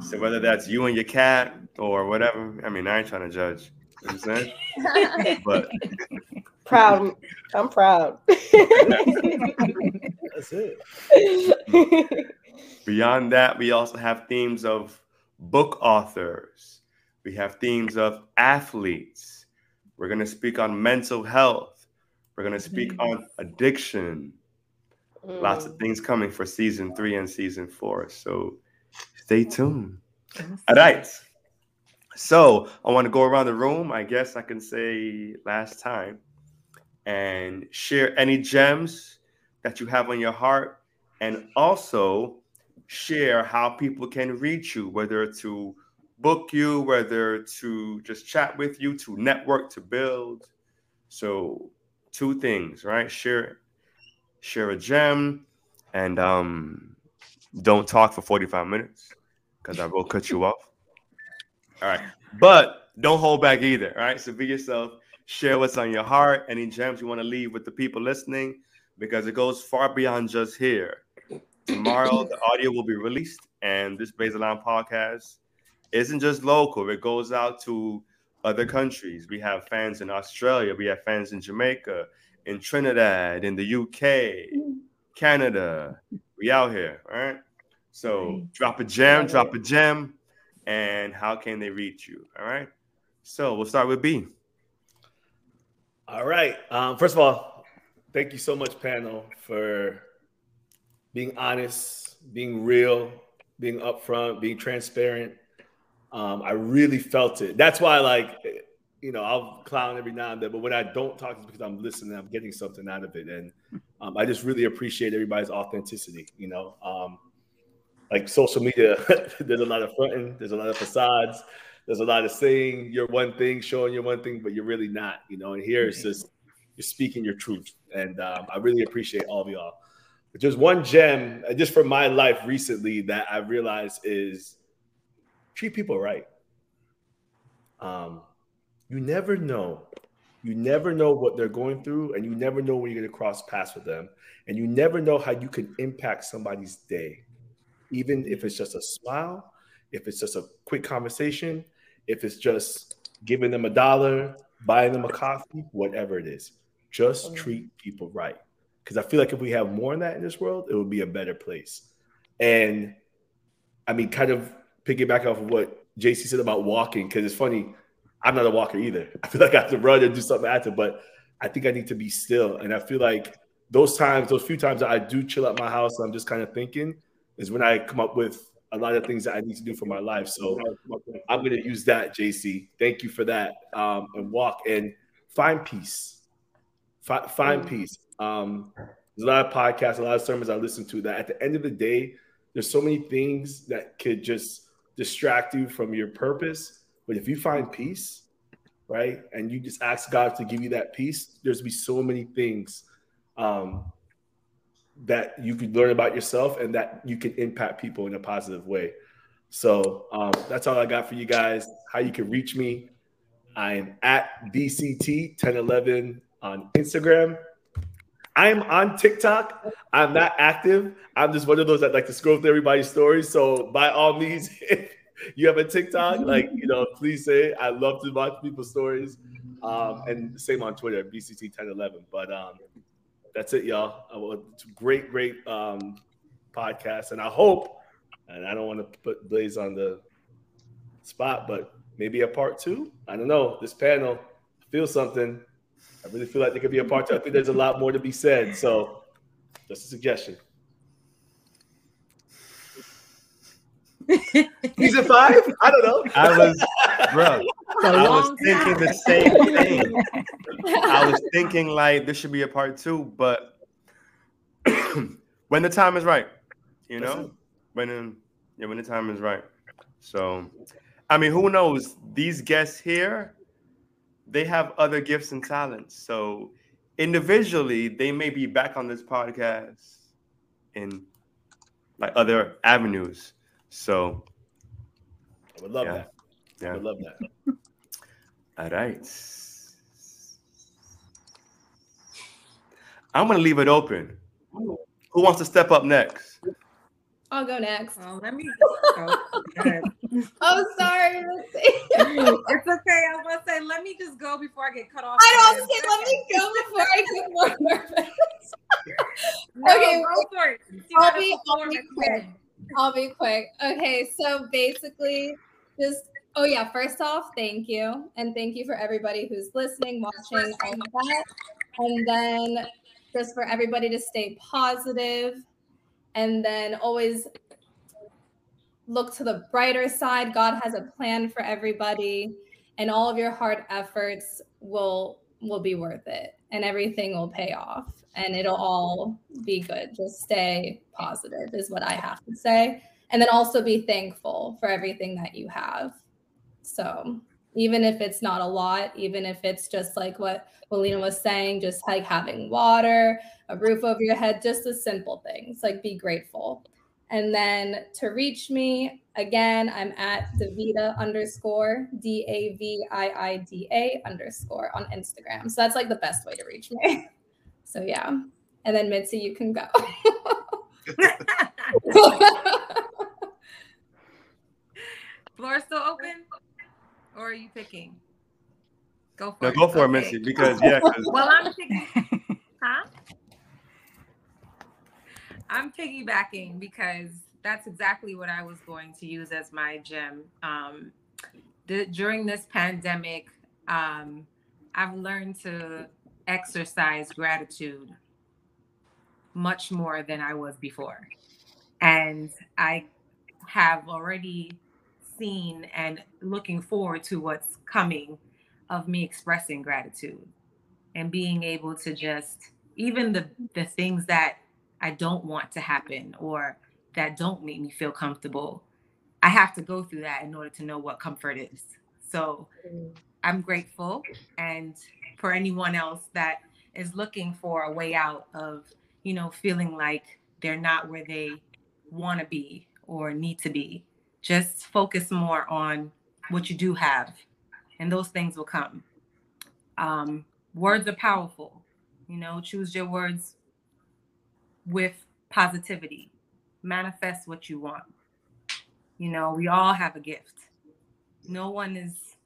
So whether that's you and your cat or whatever, I mean, I ain't trying to judge. You know what I'm saying? But Proud. I'm proud. That's it. beyond that, we also have themes of book authors. We have themes of athletes. We're going to speak on mental health. We're going to speak mm. on addiction. Lots of mm. things coming for season three and season four. So stay tuned. All right. So I want to go around the room. I guess I can say last time and share any gems that you have on your heart and also share how people can reach you, whether to book you, whether to just chat with you, to network, to build. So two things, right? Share share a gem and um don't talk for 45 minutes because I will cut you off. All right. But don't hold back either. All right. So be yourself. Share what's on your heart, any gems you want to leave with the people listening, because it goes far beyond just here. Tomorrow, the audio will be released, and this Baseline podcast isn't just local, it goes out to other countries. We have fans in Australia, we have fans in Jamaica, in Trinidad, in the UK, Canada. We out here, all right? So drop a gem, drop a gem, and how can they reach you? All right. So we'll start with B. All right. Um, first of all, thank you so much, panel, for being honest, being real, being upfront, being transparent. Um, I really felt it. That's why, like, you know, I'll clown every now and then, but when I don't talk, it's because I'm listening. I'm getting something out of it, and um, I just really appreciate everybody's authenticity. You know, um, like social media, there's a lot of fronting, there's a lot of facades, there's a lot of saying you're one thing, showing you're one thing, but you're really not. You know, and here it's just you're speaking your truth, and um, I really appreciate all of y'all. But just one gem, uh, just from my life recently, that I realized is treat people right. Um, you never know, You never know what they're going through, and you never know when you're going to cross paths with them, and you never know how you can impact somebody's day, even if it's just a smile, if it's just a quick conversation, if it's just giving them a dollar, buying them a coffee, whatever it is. Just mm-hmm. treat people right. Because I feel like if we have more of that in this world, it would be a better place. And I mean, kind of piggyback off of what JC said about walking, because it's funny, I'm not a walker either. I feel like I have to run and do something after, but I think I need to be still. And I feel like those times, those few times I do chill at my house, I'm just kind of thinking, is when I come up with a lot of things that I need to do for my life. So I'm going to use that, JC. Thank you for that. Um, and walk and find peace. F- find Mm. peace. Um, there's a lot of podcasts, a lot of sermons I listen to that at the end of the day, there's so many things that could just distract you from your purpose. But if you find peace, right, and you just ask God to give you that peace, there's be so many things um, that you could learn about yourself and that you can impact people in a positive way. So um, that's all I got for you guys. How you can reach me. I'm at BCT1011 on Instagram. I'm on TikTok. I'm not active. I'm just one of those that like to scroll through everybody's stories. So by all means, if you have a TikTok, like you know, please say. I love to watch people's stories. Um, and same on Twitter, BCT1011. But um, that's it, y'all. Uh, It's a great, great um, podcast, and I hope. And I don't want to put Blaze on the spot, but maybe a part two. I don't know. This panel feels something. I really feel like there could be a part two. I think there's a lot more to be said. So, just a suggestion. Season five? I don't know. I was, bro. I was thinking the same thing. I was thinking like this should be a part two, but when the time is right, you know, when um, yeah, when the time is right. So, I mean, who knows? These guests here, they have other gifts and talents. So, individually, they may be back on this podcast in like other avenues. So, I would love Yeah. that. I yeah. would love that. All right. I'm gonna leave it open. Who wants to step up next? I'll go next. Well, let me go. Good. Oh, sorry. It's okay. I was gonna say, let me just go before I get cut off. I don't say let me go before I get more nervous. No, Okay, go for it. I'll be- I'll be quick. I'll be quick. Okay, so basically, just oh yeah, first off, thank you. And thank you for everybody who's listening, watching, all that. And then just for everybody to stay positive and then always look to the brighter side. God has a plan for everybody, and all of your hard efforts will will be worth it and everything will pay off and it'll all be good. Just stay positive is what I have to say. And then also be thankful for everything that you have. So even if it's not a lot, even if it's just like what Melina was saying, just like having water, a roof over your head, just the simple things, like be grateful. And then to reach me, again, I'm at Daviida underscore D A V I I D A underscore on Instagram. So that's like the best way to reach me. So yeah. And then Mitzi, you can go. Floor still open, or are you picking? Go for No, it. go for it, Missy, because yeah, 'cause- Well, I'm picking. huh? I'm piggybacking because that's exactly what I was going to use as my gem. Um, the, during this pandemic, um, I've learned to exercise gratitude much more than I was before. And I have already seen and looking forward to what's coming of me expressing gratitude and being able to just even the the things that I don't want to happen or that don't make me feel comfortable. I have to go through that in order to know what comfort is. So I'm grateful and for anyone else that is looking for a way out of, you know, feeling like they're not where they want to be or need to be. Just focus more on what you do have and those things will come. Um, words are powerful. You know, choose your words with positivity. Manifest what you want. You know, we all have a gift. No one is,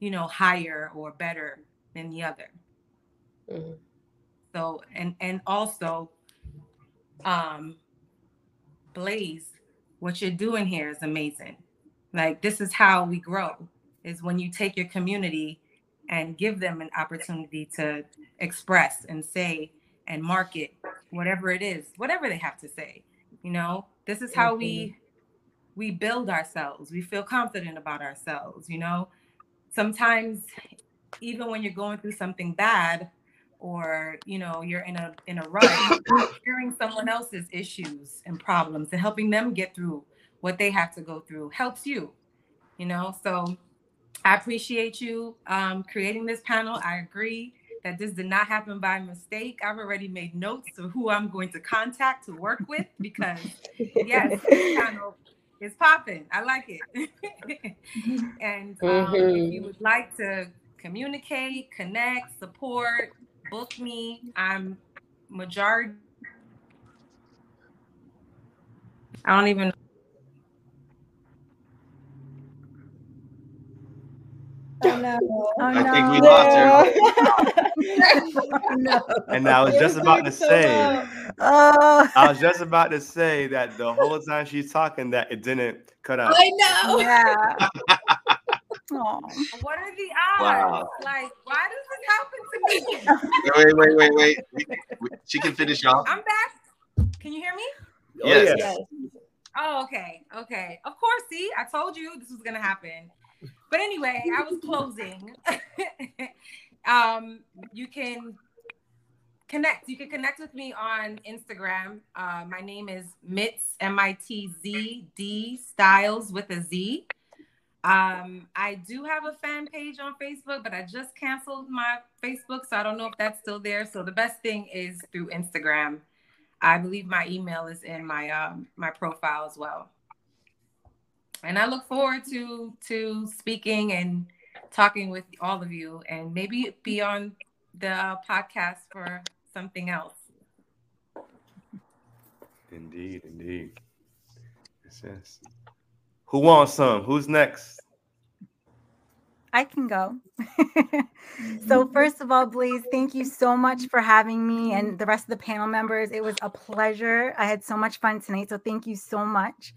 you know, higher or better than the other. Mhm. So and and also um Blaze, what you're doing here is amazing. Like this is how we grow is when you take your community and give them an opportunity to express and say and market whatever it is, whatever they have to say. You know, this is how we mm-hmm. we build ourselves. We feel confident about ourselves, you know. Sometimes even when you're going through something bad or you know you're in a in a rut hearing someone else's issues and problems and helping them get through what they have to go through helps you you know? So i appreciate you um, creating this panel. I agree that this did not happen by mistake. I've already made notes of who i'm going to contact to work with because yes this panel is popping. I like it. And um, if you would like to communicate connect support book me i'm majority i don't even Oh no. Oh, I no. think we lost her. No. And I was just about to say, Oh, I was uh. just about to say that the whole time she's talking, that it didn't cut out. I know. yeah. Aw. what are the odds Wow. like why does this happen to me Wait, wait, wait, wait, wait. She can finish off. i'm back can you hear me Oh, Yes. yes. Oh, okay. Okay. Of course, see, I told you this was gonna happen. But anyway, I was closing. um, you can connect. You can connect with me on Instagram. Uh, my name is Mitz M I T Z D Stylez with a Z. Um, I do have a fan page on Facebook, but I just canceled my Facebook, so I don't know if that's still there. So the best thing is through Instagram. I believe my email is in my um, my profile as well. And I look forward to to speaking and talking with all of you, and maybe be on the podcast for something else. Indeed, indeed. Yes, yes. Who wants some? Who's next? I can go. so, first of all, Blaze, thank you so much for having me and the rest of the panel members. It was a pleasure. I had so much fun tonight. So, thank you so much.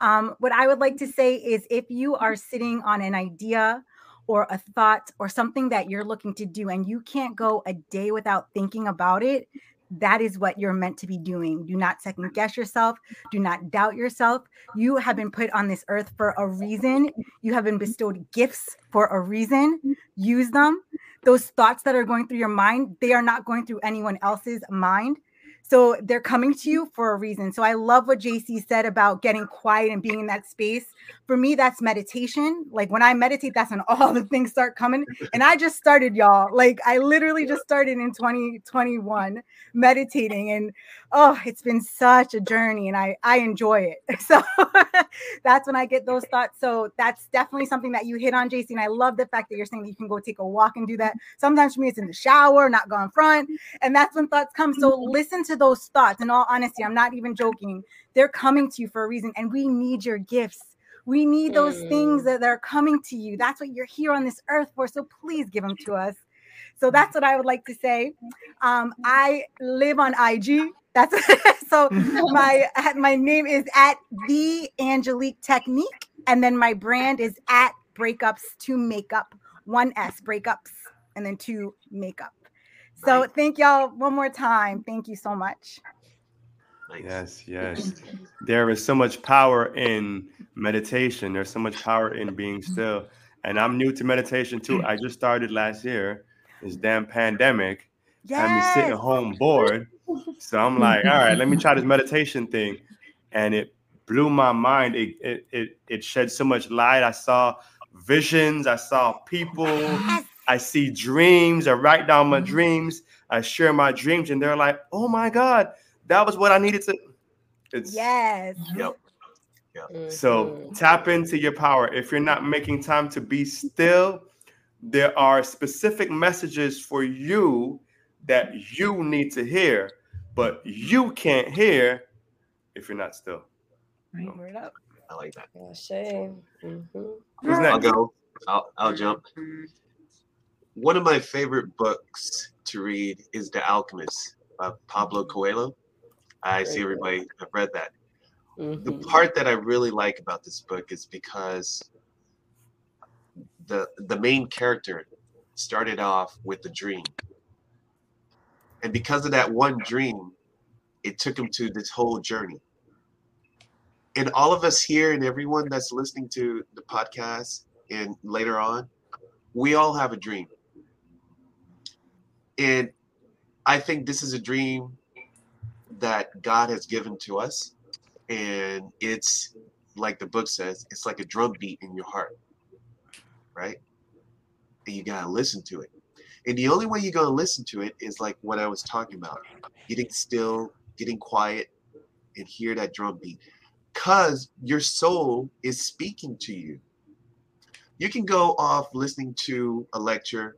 Um, what I would like to say is if you are sitting on an idea or a thought or something that you're looking to do and you can't go a day without thinking about it, that is what you're meant to be doing. Do not second mm-hmm. guess yourself. Do not doubt yourself. You have been put on this earth for a reason. You have been mm-hmm. bestowed gifts for a reason. Mm-hmm. Use them. Those thoughts that are going through your mind, they are not going through anyone else's mind. So they're coming to you for a reason. So I love what JC said about getting quiet and being in that space. For me, that's meditation. Like when I meditate, that's when all the things start coming. And I just started, y'all. Like I literally just started in 2021 meditating. And oh, it's been such a journey and I, I enjoy it. So that's when I get those thoughts. So that's definitely something that you hit on, JC. And I love the fact that you're saying that you can go take a walk and do that. Sometimes for me, it's in the shower, not go in front. And that's when thoughts come. So listen to those thoughts. In all honesty, I'm not even joking. They're coming to you for a reason. And we need your gifts. We need those things mm. that are coming to you. That's what you're here on this earth for. So please give them to us. So mm. that's what I would like to say. Um, mm. I live on IG. That's so my my name is at the Angelique Technique, and then my brand is at Breakups to Makeup. One S breakups, and then two makeup. So thank y'all one more time. Thank you so much. Yes, yes. There is so much power in meditation. There's so much power in being still. And I'm new to meditation too. I just started last year. This damn pandemic had me sitting home bored. So I'm like, all right, let me try this meditation thing. And it blew my mind. It it it, it shed so much light. I saw visions, I saw people, I see dreams, I write down my mm-hmm. dreams, I share my dreams, and they're like, oh my God, that was what I needed to. It's Yes. Yep. so tap into your power. If you're not making time to be still, there are specific messages for you that you need to hear, but you can't hear if you're not still. Right, word up. I like that. Yeah, shame. hmm Who's I'll go. I'll, I'll jump. One of my favorite books to read is The Alchemist by Pablo Coelho. I see everybody have read that. The hmm part that I really like about this book is because the the main character started off with a dream. And because of that one dream, it took him to this whole journey. And all of us here and everyone that's listening to the podcast and later on, we all have a dream. And I think this is a dream that God has given to us. And it's like the book says, it's like a drum beat in your heart, right? And you got to listen to it. And the only way you're to listen to it is like what I was talking about getting still, getting quiet, and hear that drum beat. Because your soul is speaking to you. You can go off listening to a lecture,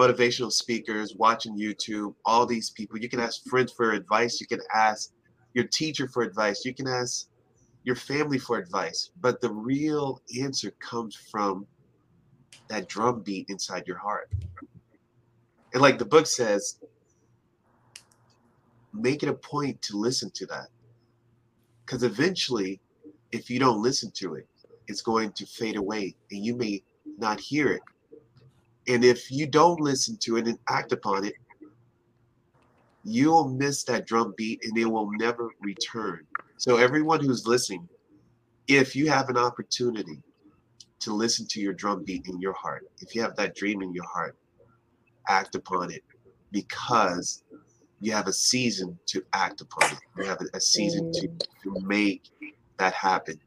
motivational speakers, watching YouTube, all these people. You can ask friends for advice. You can ask your teacher for advice. You can ask your family for advice. But the real answer comes from that drum beat inside your heart. And like the book says, make it a point to listen to that. Because eventually, if you don't listen to it, it's going to fade away and you may not hear it. And if you don't listen to it and act upon it, you'll miss that drum beat and it will never return. So, everyone who's listening, if you have an opportunity to listen to your drum beat in your heart, if you have that dream in your heart, act upon it because you have a season to act upon it. You have a, season to, to make that happen.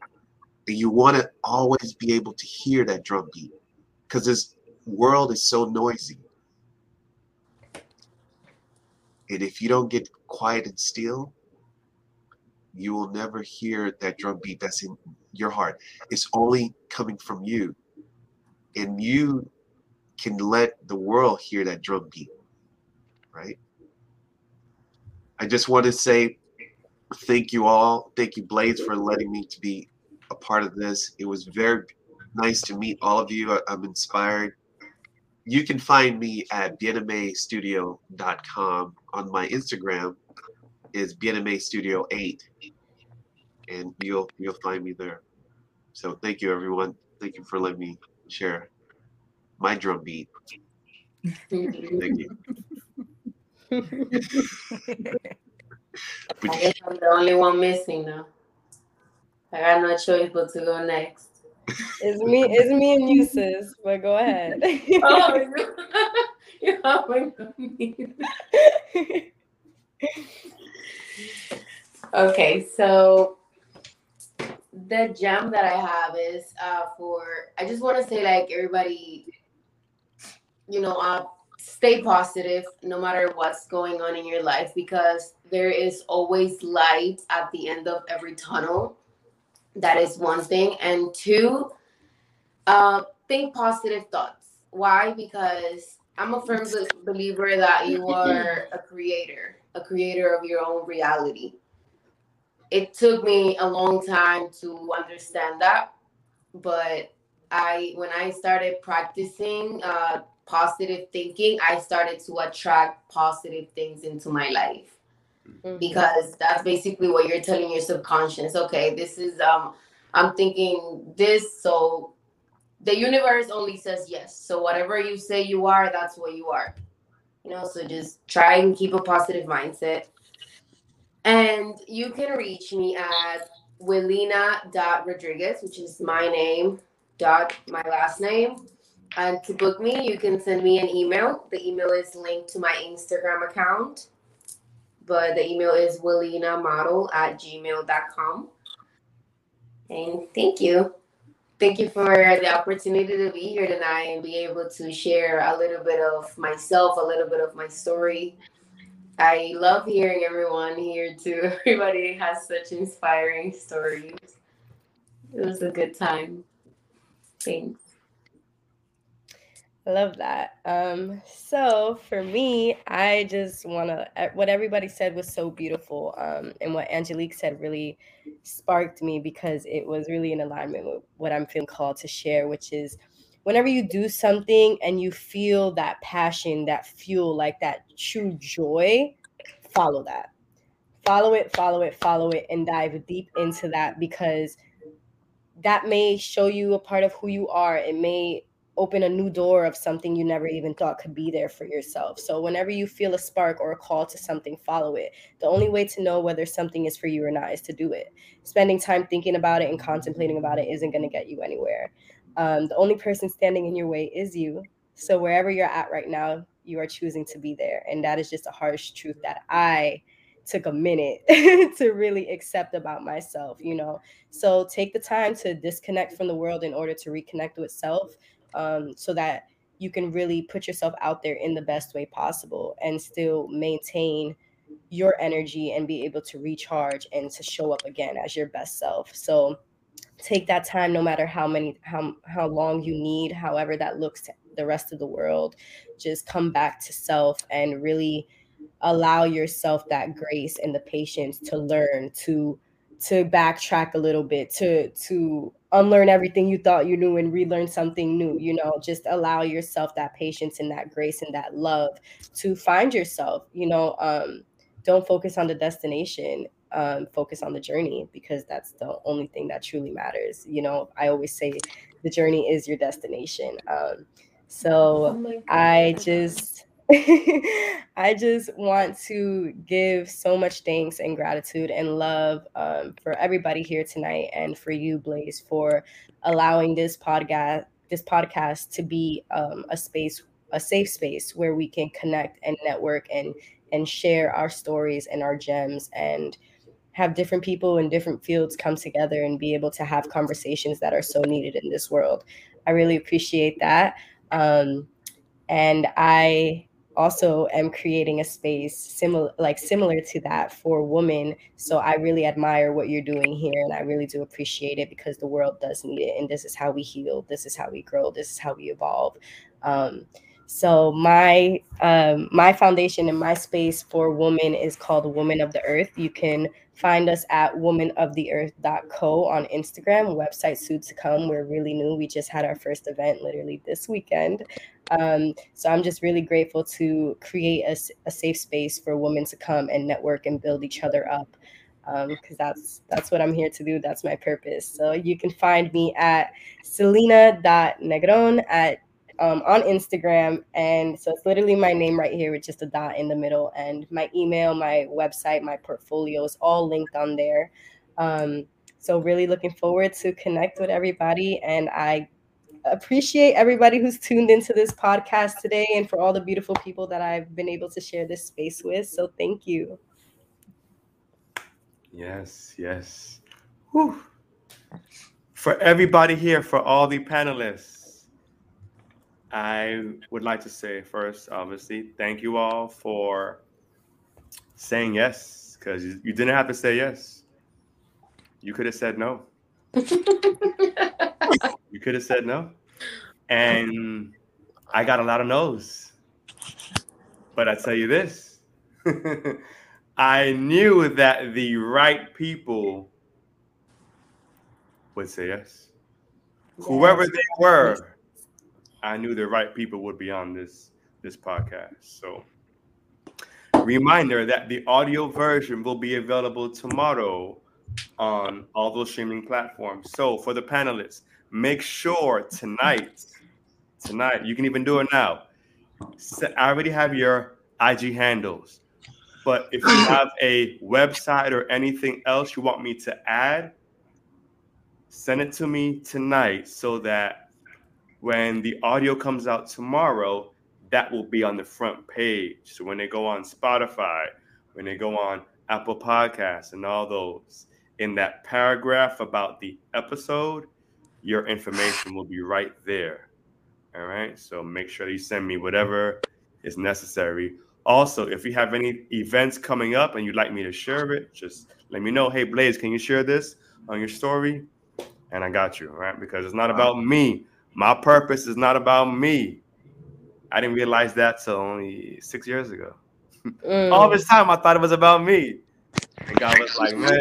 And you want to always be able to hear that drum beat because this world is so noisy. And if you don't get quiet and still, you will never hear that drum beat that's in your heart. It's only coming from you. And you can let the world hear that drum beat, right? I just want to say thank you all. Thank you, Blaze, for letting me to be a part of this. It was very nice to meet all of you. I'm inspired. You can find me at BienaimeStudio.com. On my Instagram is bienaime studio 8 and you'll you'll find me there. So thank you everyone. Thank you for letting me share my drum beat. Thank you. I guess I'm the only one missing now. I got no choice but to go next. It's me, it's me and you, sis. But go ahead. Oh, you- you always me. Okay, so the gem that I have is uh for I just want to say like everybody, you know, uh stay positive no matter what's going on in your life because there is always light at the end of every tunnel. That is one thing. And two, uh think positive thoughts. Why? Because I'm a firm believer that you are a creator, a creator of your own reality it took me a long time to understand that but i when i started practicing uh, positive thinking i started to attract positive things into my life because that's basically what you're telling your subconscious. Okay this is um i'm thinking this so the universe only says yes. So whatever you say you are that's what you are. You know so just try and keep a positive mindset. And you can reach me at willina.rodriguez, which is my name, dot my last name. And to book me, you can send me an email. The email is linked to my Instagram account, but the email is willinamodel at gmail.com. And thank you. Thank you for the opportunity to be here tonight and be able to share a little bit of myself, a little bit of my story. I love hearing everyone here too. Everybody has such inspiring stories. It was a good time. Thanks. I love that. Um, so for me, I just want to, what everybody said was so beautiful. Um, and what Angelique said really sparked me because it was really in alignment with what I'm feeling called to share, which is whenever you do something and you feel that passion, that fuel, like that true joy, follow that. Follow it, follow it, follow it, and dive deep into that because that may show you a part of who you are. It may open a new door of something you never even thought could be there for yourself. So whenever you feel a spark or a call to something, follow it. The only way to know whether something is for you or not is to do it. Spending time thinking about it and contemplating about it isn't going to get you anywhere. Um, the only person standing in your way is you. So wherever you're at right now, you are choosing to be there. And that is just a harsh truth that I took a minute to really accept about myself, you know. So take the time to disconnect from the world in order to reconnect with self um, so that you can really put yourself out there in the best way possible and still maintain your energy and be able to recharge and to show up again as your best self. So take that time no matter how many how how long you need, however that looks to the rest of the world. Just come back to self and really allow yourself that grace and the patience to learn to to backtrack a little bit to to unlearn everything you thought you knew and relearn something new you know just allow yourself that patience and that grace and that love to find yourself you know um don't focus on the destination um focus on the journey because that's the only thing that truly matters you know i always say the journey is your destination um so oh i just I just want to give so much thanks and gratitude and love um, for everybody here tonight and for you, Blaze, for allowing this podcast this podcast to be um, a space, a safe space where we can connect and network and and share our stories and our gems and have different people in different fields come together and be able to have conversations that are so needed in this world. I really appreciate that. Um, and I also am creating a space similar like similar to that for women. So i really admire what you're doing here and i really do appreciate it because the world does need it and this is how we heal this is how we grow this is how we evolve. Um, so my um, my foundation and my space for women is called Woman of the Earth. You can find us at womanoftheearth.co on Instagram. Website soon to come. We're really new. We just had our first event literally this weekend. Um, so I'm just really grateful to create a, a, safe space for women to come and network and build each other up. Because um, that's that's what I'm here to do. That's my purpose. So you can find me at selina.negron at um, on Instagram. And so it's literally my name right here with just a dot in the middle. And my email, my website, my portfolio is all linked on there. Um, so really looking forward to connect with everybody. And I appreciate everybody who's tuned into this podcast today and for all the beautiful people that I've been able to share this space with. So thank you. Yes, yes. Whew. For everybody here, for all the panelists, I would like to say first, obviously, thank you all for saying yes, because you, you didn't have to say yes. You could have said no. You could have said no. And I got a lot of no's. But I tell you this I knew that the right people would say yes. yes. Whoever they were, I knew the right people would be on this this podcast. So reminder that the audio version will be available tomorrow on all those streaming platforms. So for the panelists, make sure tonight, tonight, you can even do it now. I already have your IG handles, but if you have a website or anything else you want me to add, send it to me tonight so that when the audio comes out tomorrow, that will be on the front page. So when they go on Spotify, when they go on Apple Podcasts and all those, in that paragraph about the episode, your information will be right there. All right. So make sure you send me whatever is necessary. Also, if you have any events coming up and you'd like me to share it, just let me know. Hey, Blaze, can you share this on your story? And I got you. All right. Because it's not about me. My purpose is not about me. I didn't realize that till only six years ago. Mm. All this time, I thought it was about me. And God was like, man,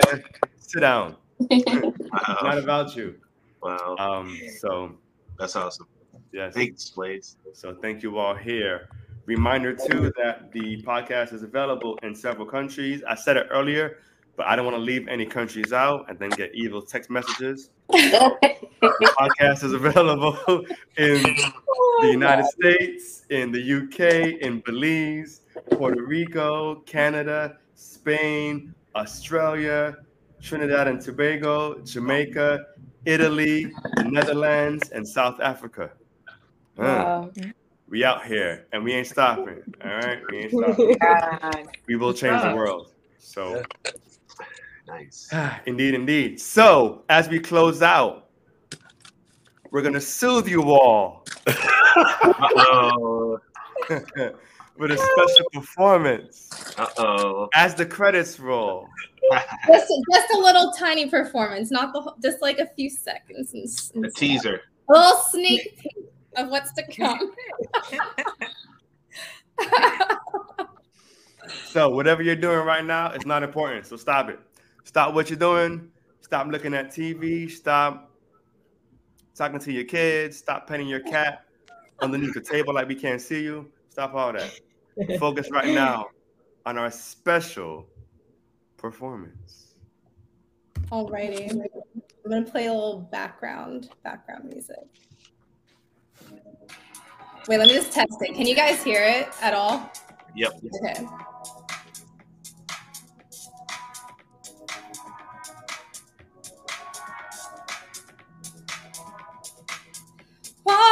sit down. It's not about you. Wow. Um, so that's awesome. Yes. Thanks, Blaze. So thank you all here. Reminder too that the podcast is available in several countries. I said it earlier, but I don't want to leave any countries out and then get evil text messages. the podcast is available in the United States, in the UK, in Belize, Puerto Rico, Canada, Spain, Australia, Trinidad and Tobago, Jamaica, Italy, the Netherlands, and South Africa. Uh, Wow. we out here and we ain't stopping. All right, we ain't stopping. we will change the world. So nice. Ah. indeed, indeed. So as we close out, we're gonna soothe you all with a special performance Uh-oh. as the credits roll. Just, just a little tiny performance, not the whole, just like a few seconds. And, and A teaser. A little sneak peek of what's to come. So whatever you're doing right now, it's not important. So stop it. Stop what you're doing. Stop looking at TV. Stop talking to your kids. Stop petting your cat underneath the table like we can't see you. Stop all that. Focus right now on our special performance. Alrighty. I'm gonna play a little background background music. Wait, let me just test it. Can you guys hear it at all? Yep. Okay.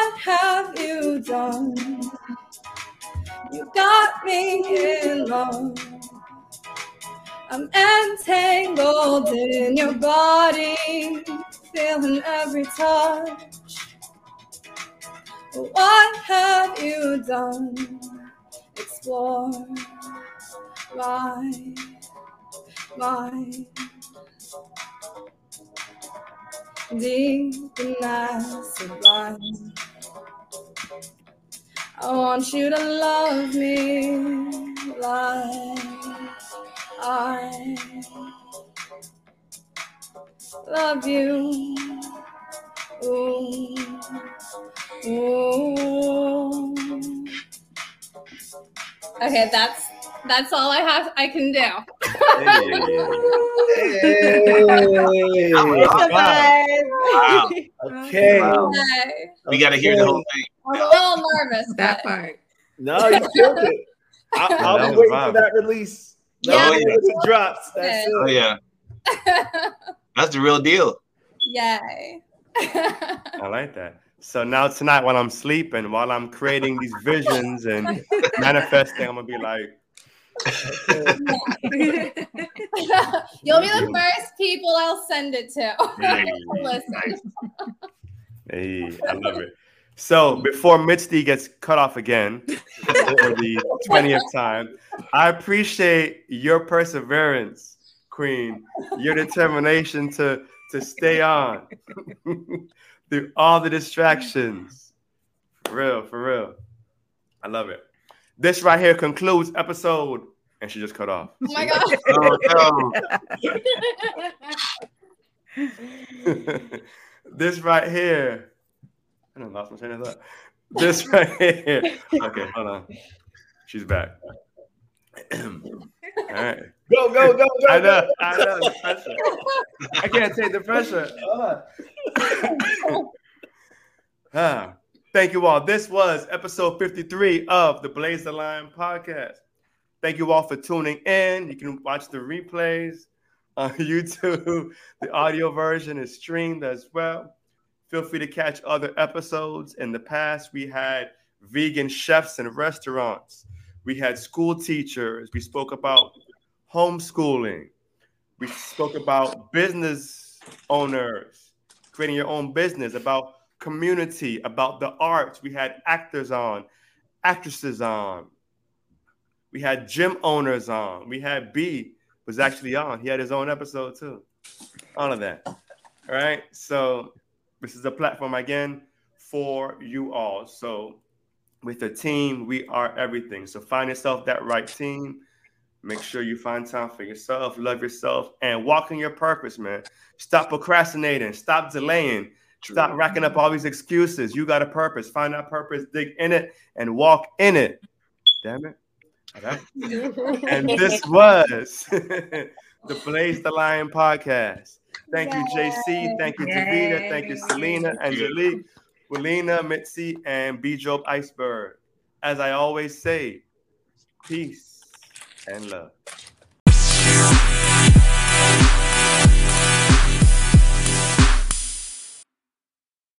What have you done? You got me in love. I'm entangled in your body, feeling every touch. What have you done? Explore my mind. Deep in that sublime. I want you to love me like I love you. Ooh, ooh. Okay, that's that's all I have. I can do. Wow. Okay. Wow. Okay. We got to hear the whole thing. I'm a little nervous. That part. No, you killed it. I, I'll was be waiting vibe. for that release. Yeah. No, Oh, yeah. Once it drops. That's Oh, yeah. That's the real deal. Yay. I like that. So now tonight, while I'm sleeping, while I'm creating these visions and manifesting, I'm gonna be like, You'll be the first people I'll send it to. Hey, Listen. nice. Hey, I love it. So before Mitzi gets cut off again for the 20th time, I appreciate your perseverance, Queen, your determination to, to stay on through all the distractions. For real, for real. I love it. This right here concludes episode, and she just cut off. Oh my gosh. Oh, no. this right here. I don't lost my train of thought. This right here. Okay, hold on. She's back. All right. Go, go, go, go. I know. go. I know. The pressure. I can't take the pressure. Ah. Ah. Thank you all. This was episode 53 of the Blaze the Lion podcast. Thank you all for tuning in. You can watch the replays on YouTube. The audio version is streamed as well. Feel free to catch other episodes. In the past, we had vegan chefs and restaurants. We had school teachers. We spoke about homeschooling. We spoke about business owners, creating your own business, about community, about the arts. We had actors on, actresses on. We had gym owners on. We had B was actually on. He had his own episode too. All of that. All right. So this is a platform again for you all. So With a team, we are everything. So find yourself that right team. Make sure you find time for yourself, love yourself, and walk in your purpose, man. Stop procrastinating, stop delaying, stop racking up all these excuses. You got a purpose. Find that purpose, dig in it, and walk in it. Damn it. All right. and this was the Blaze the Lion podcast. Thank you, JC. Thank you, Daviida. Thank you, Selina, Angelique, Willina, Mitzi, and B Job Iceberg. As I always say, peace and love.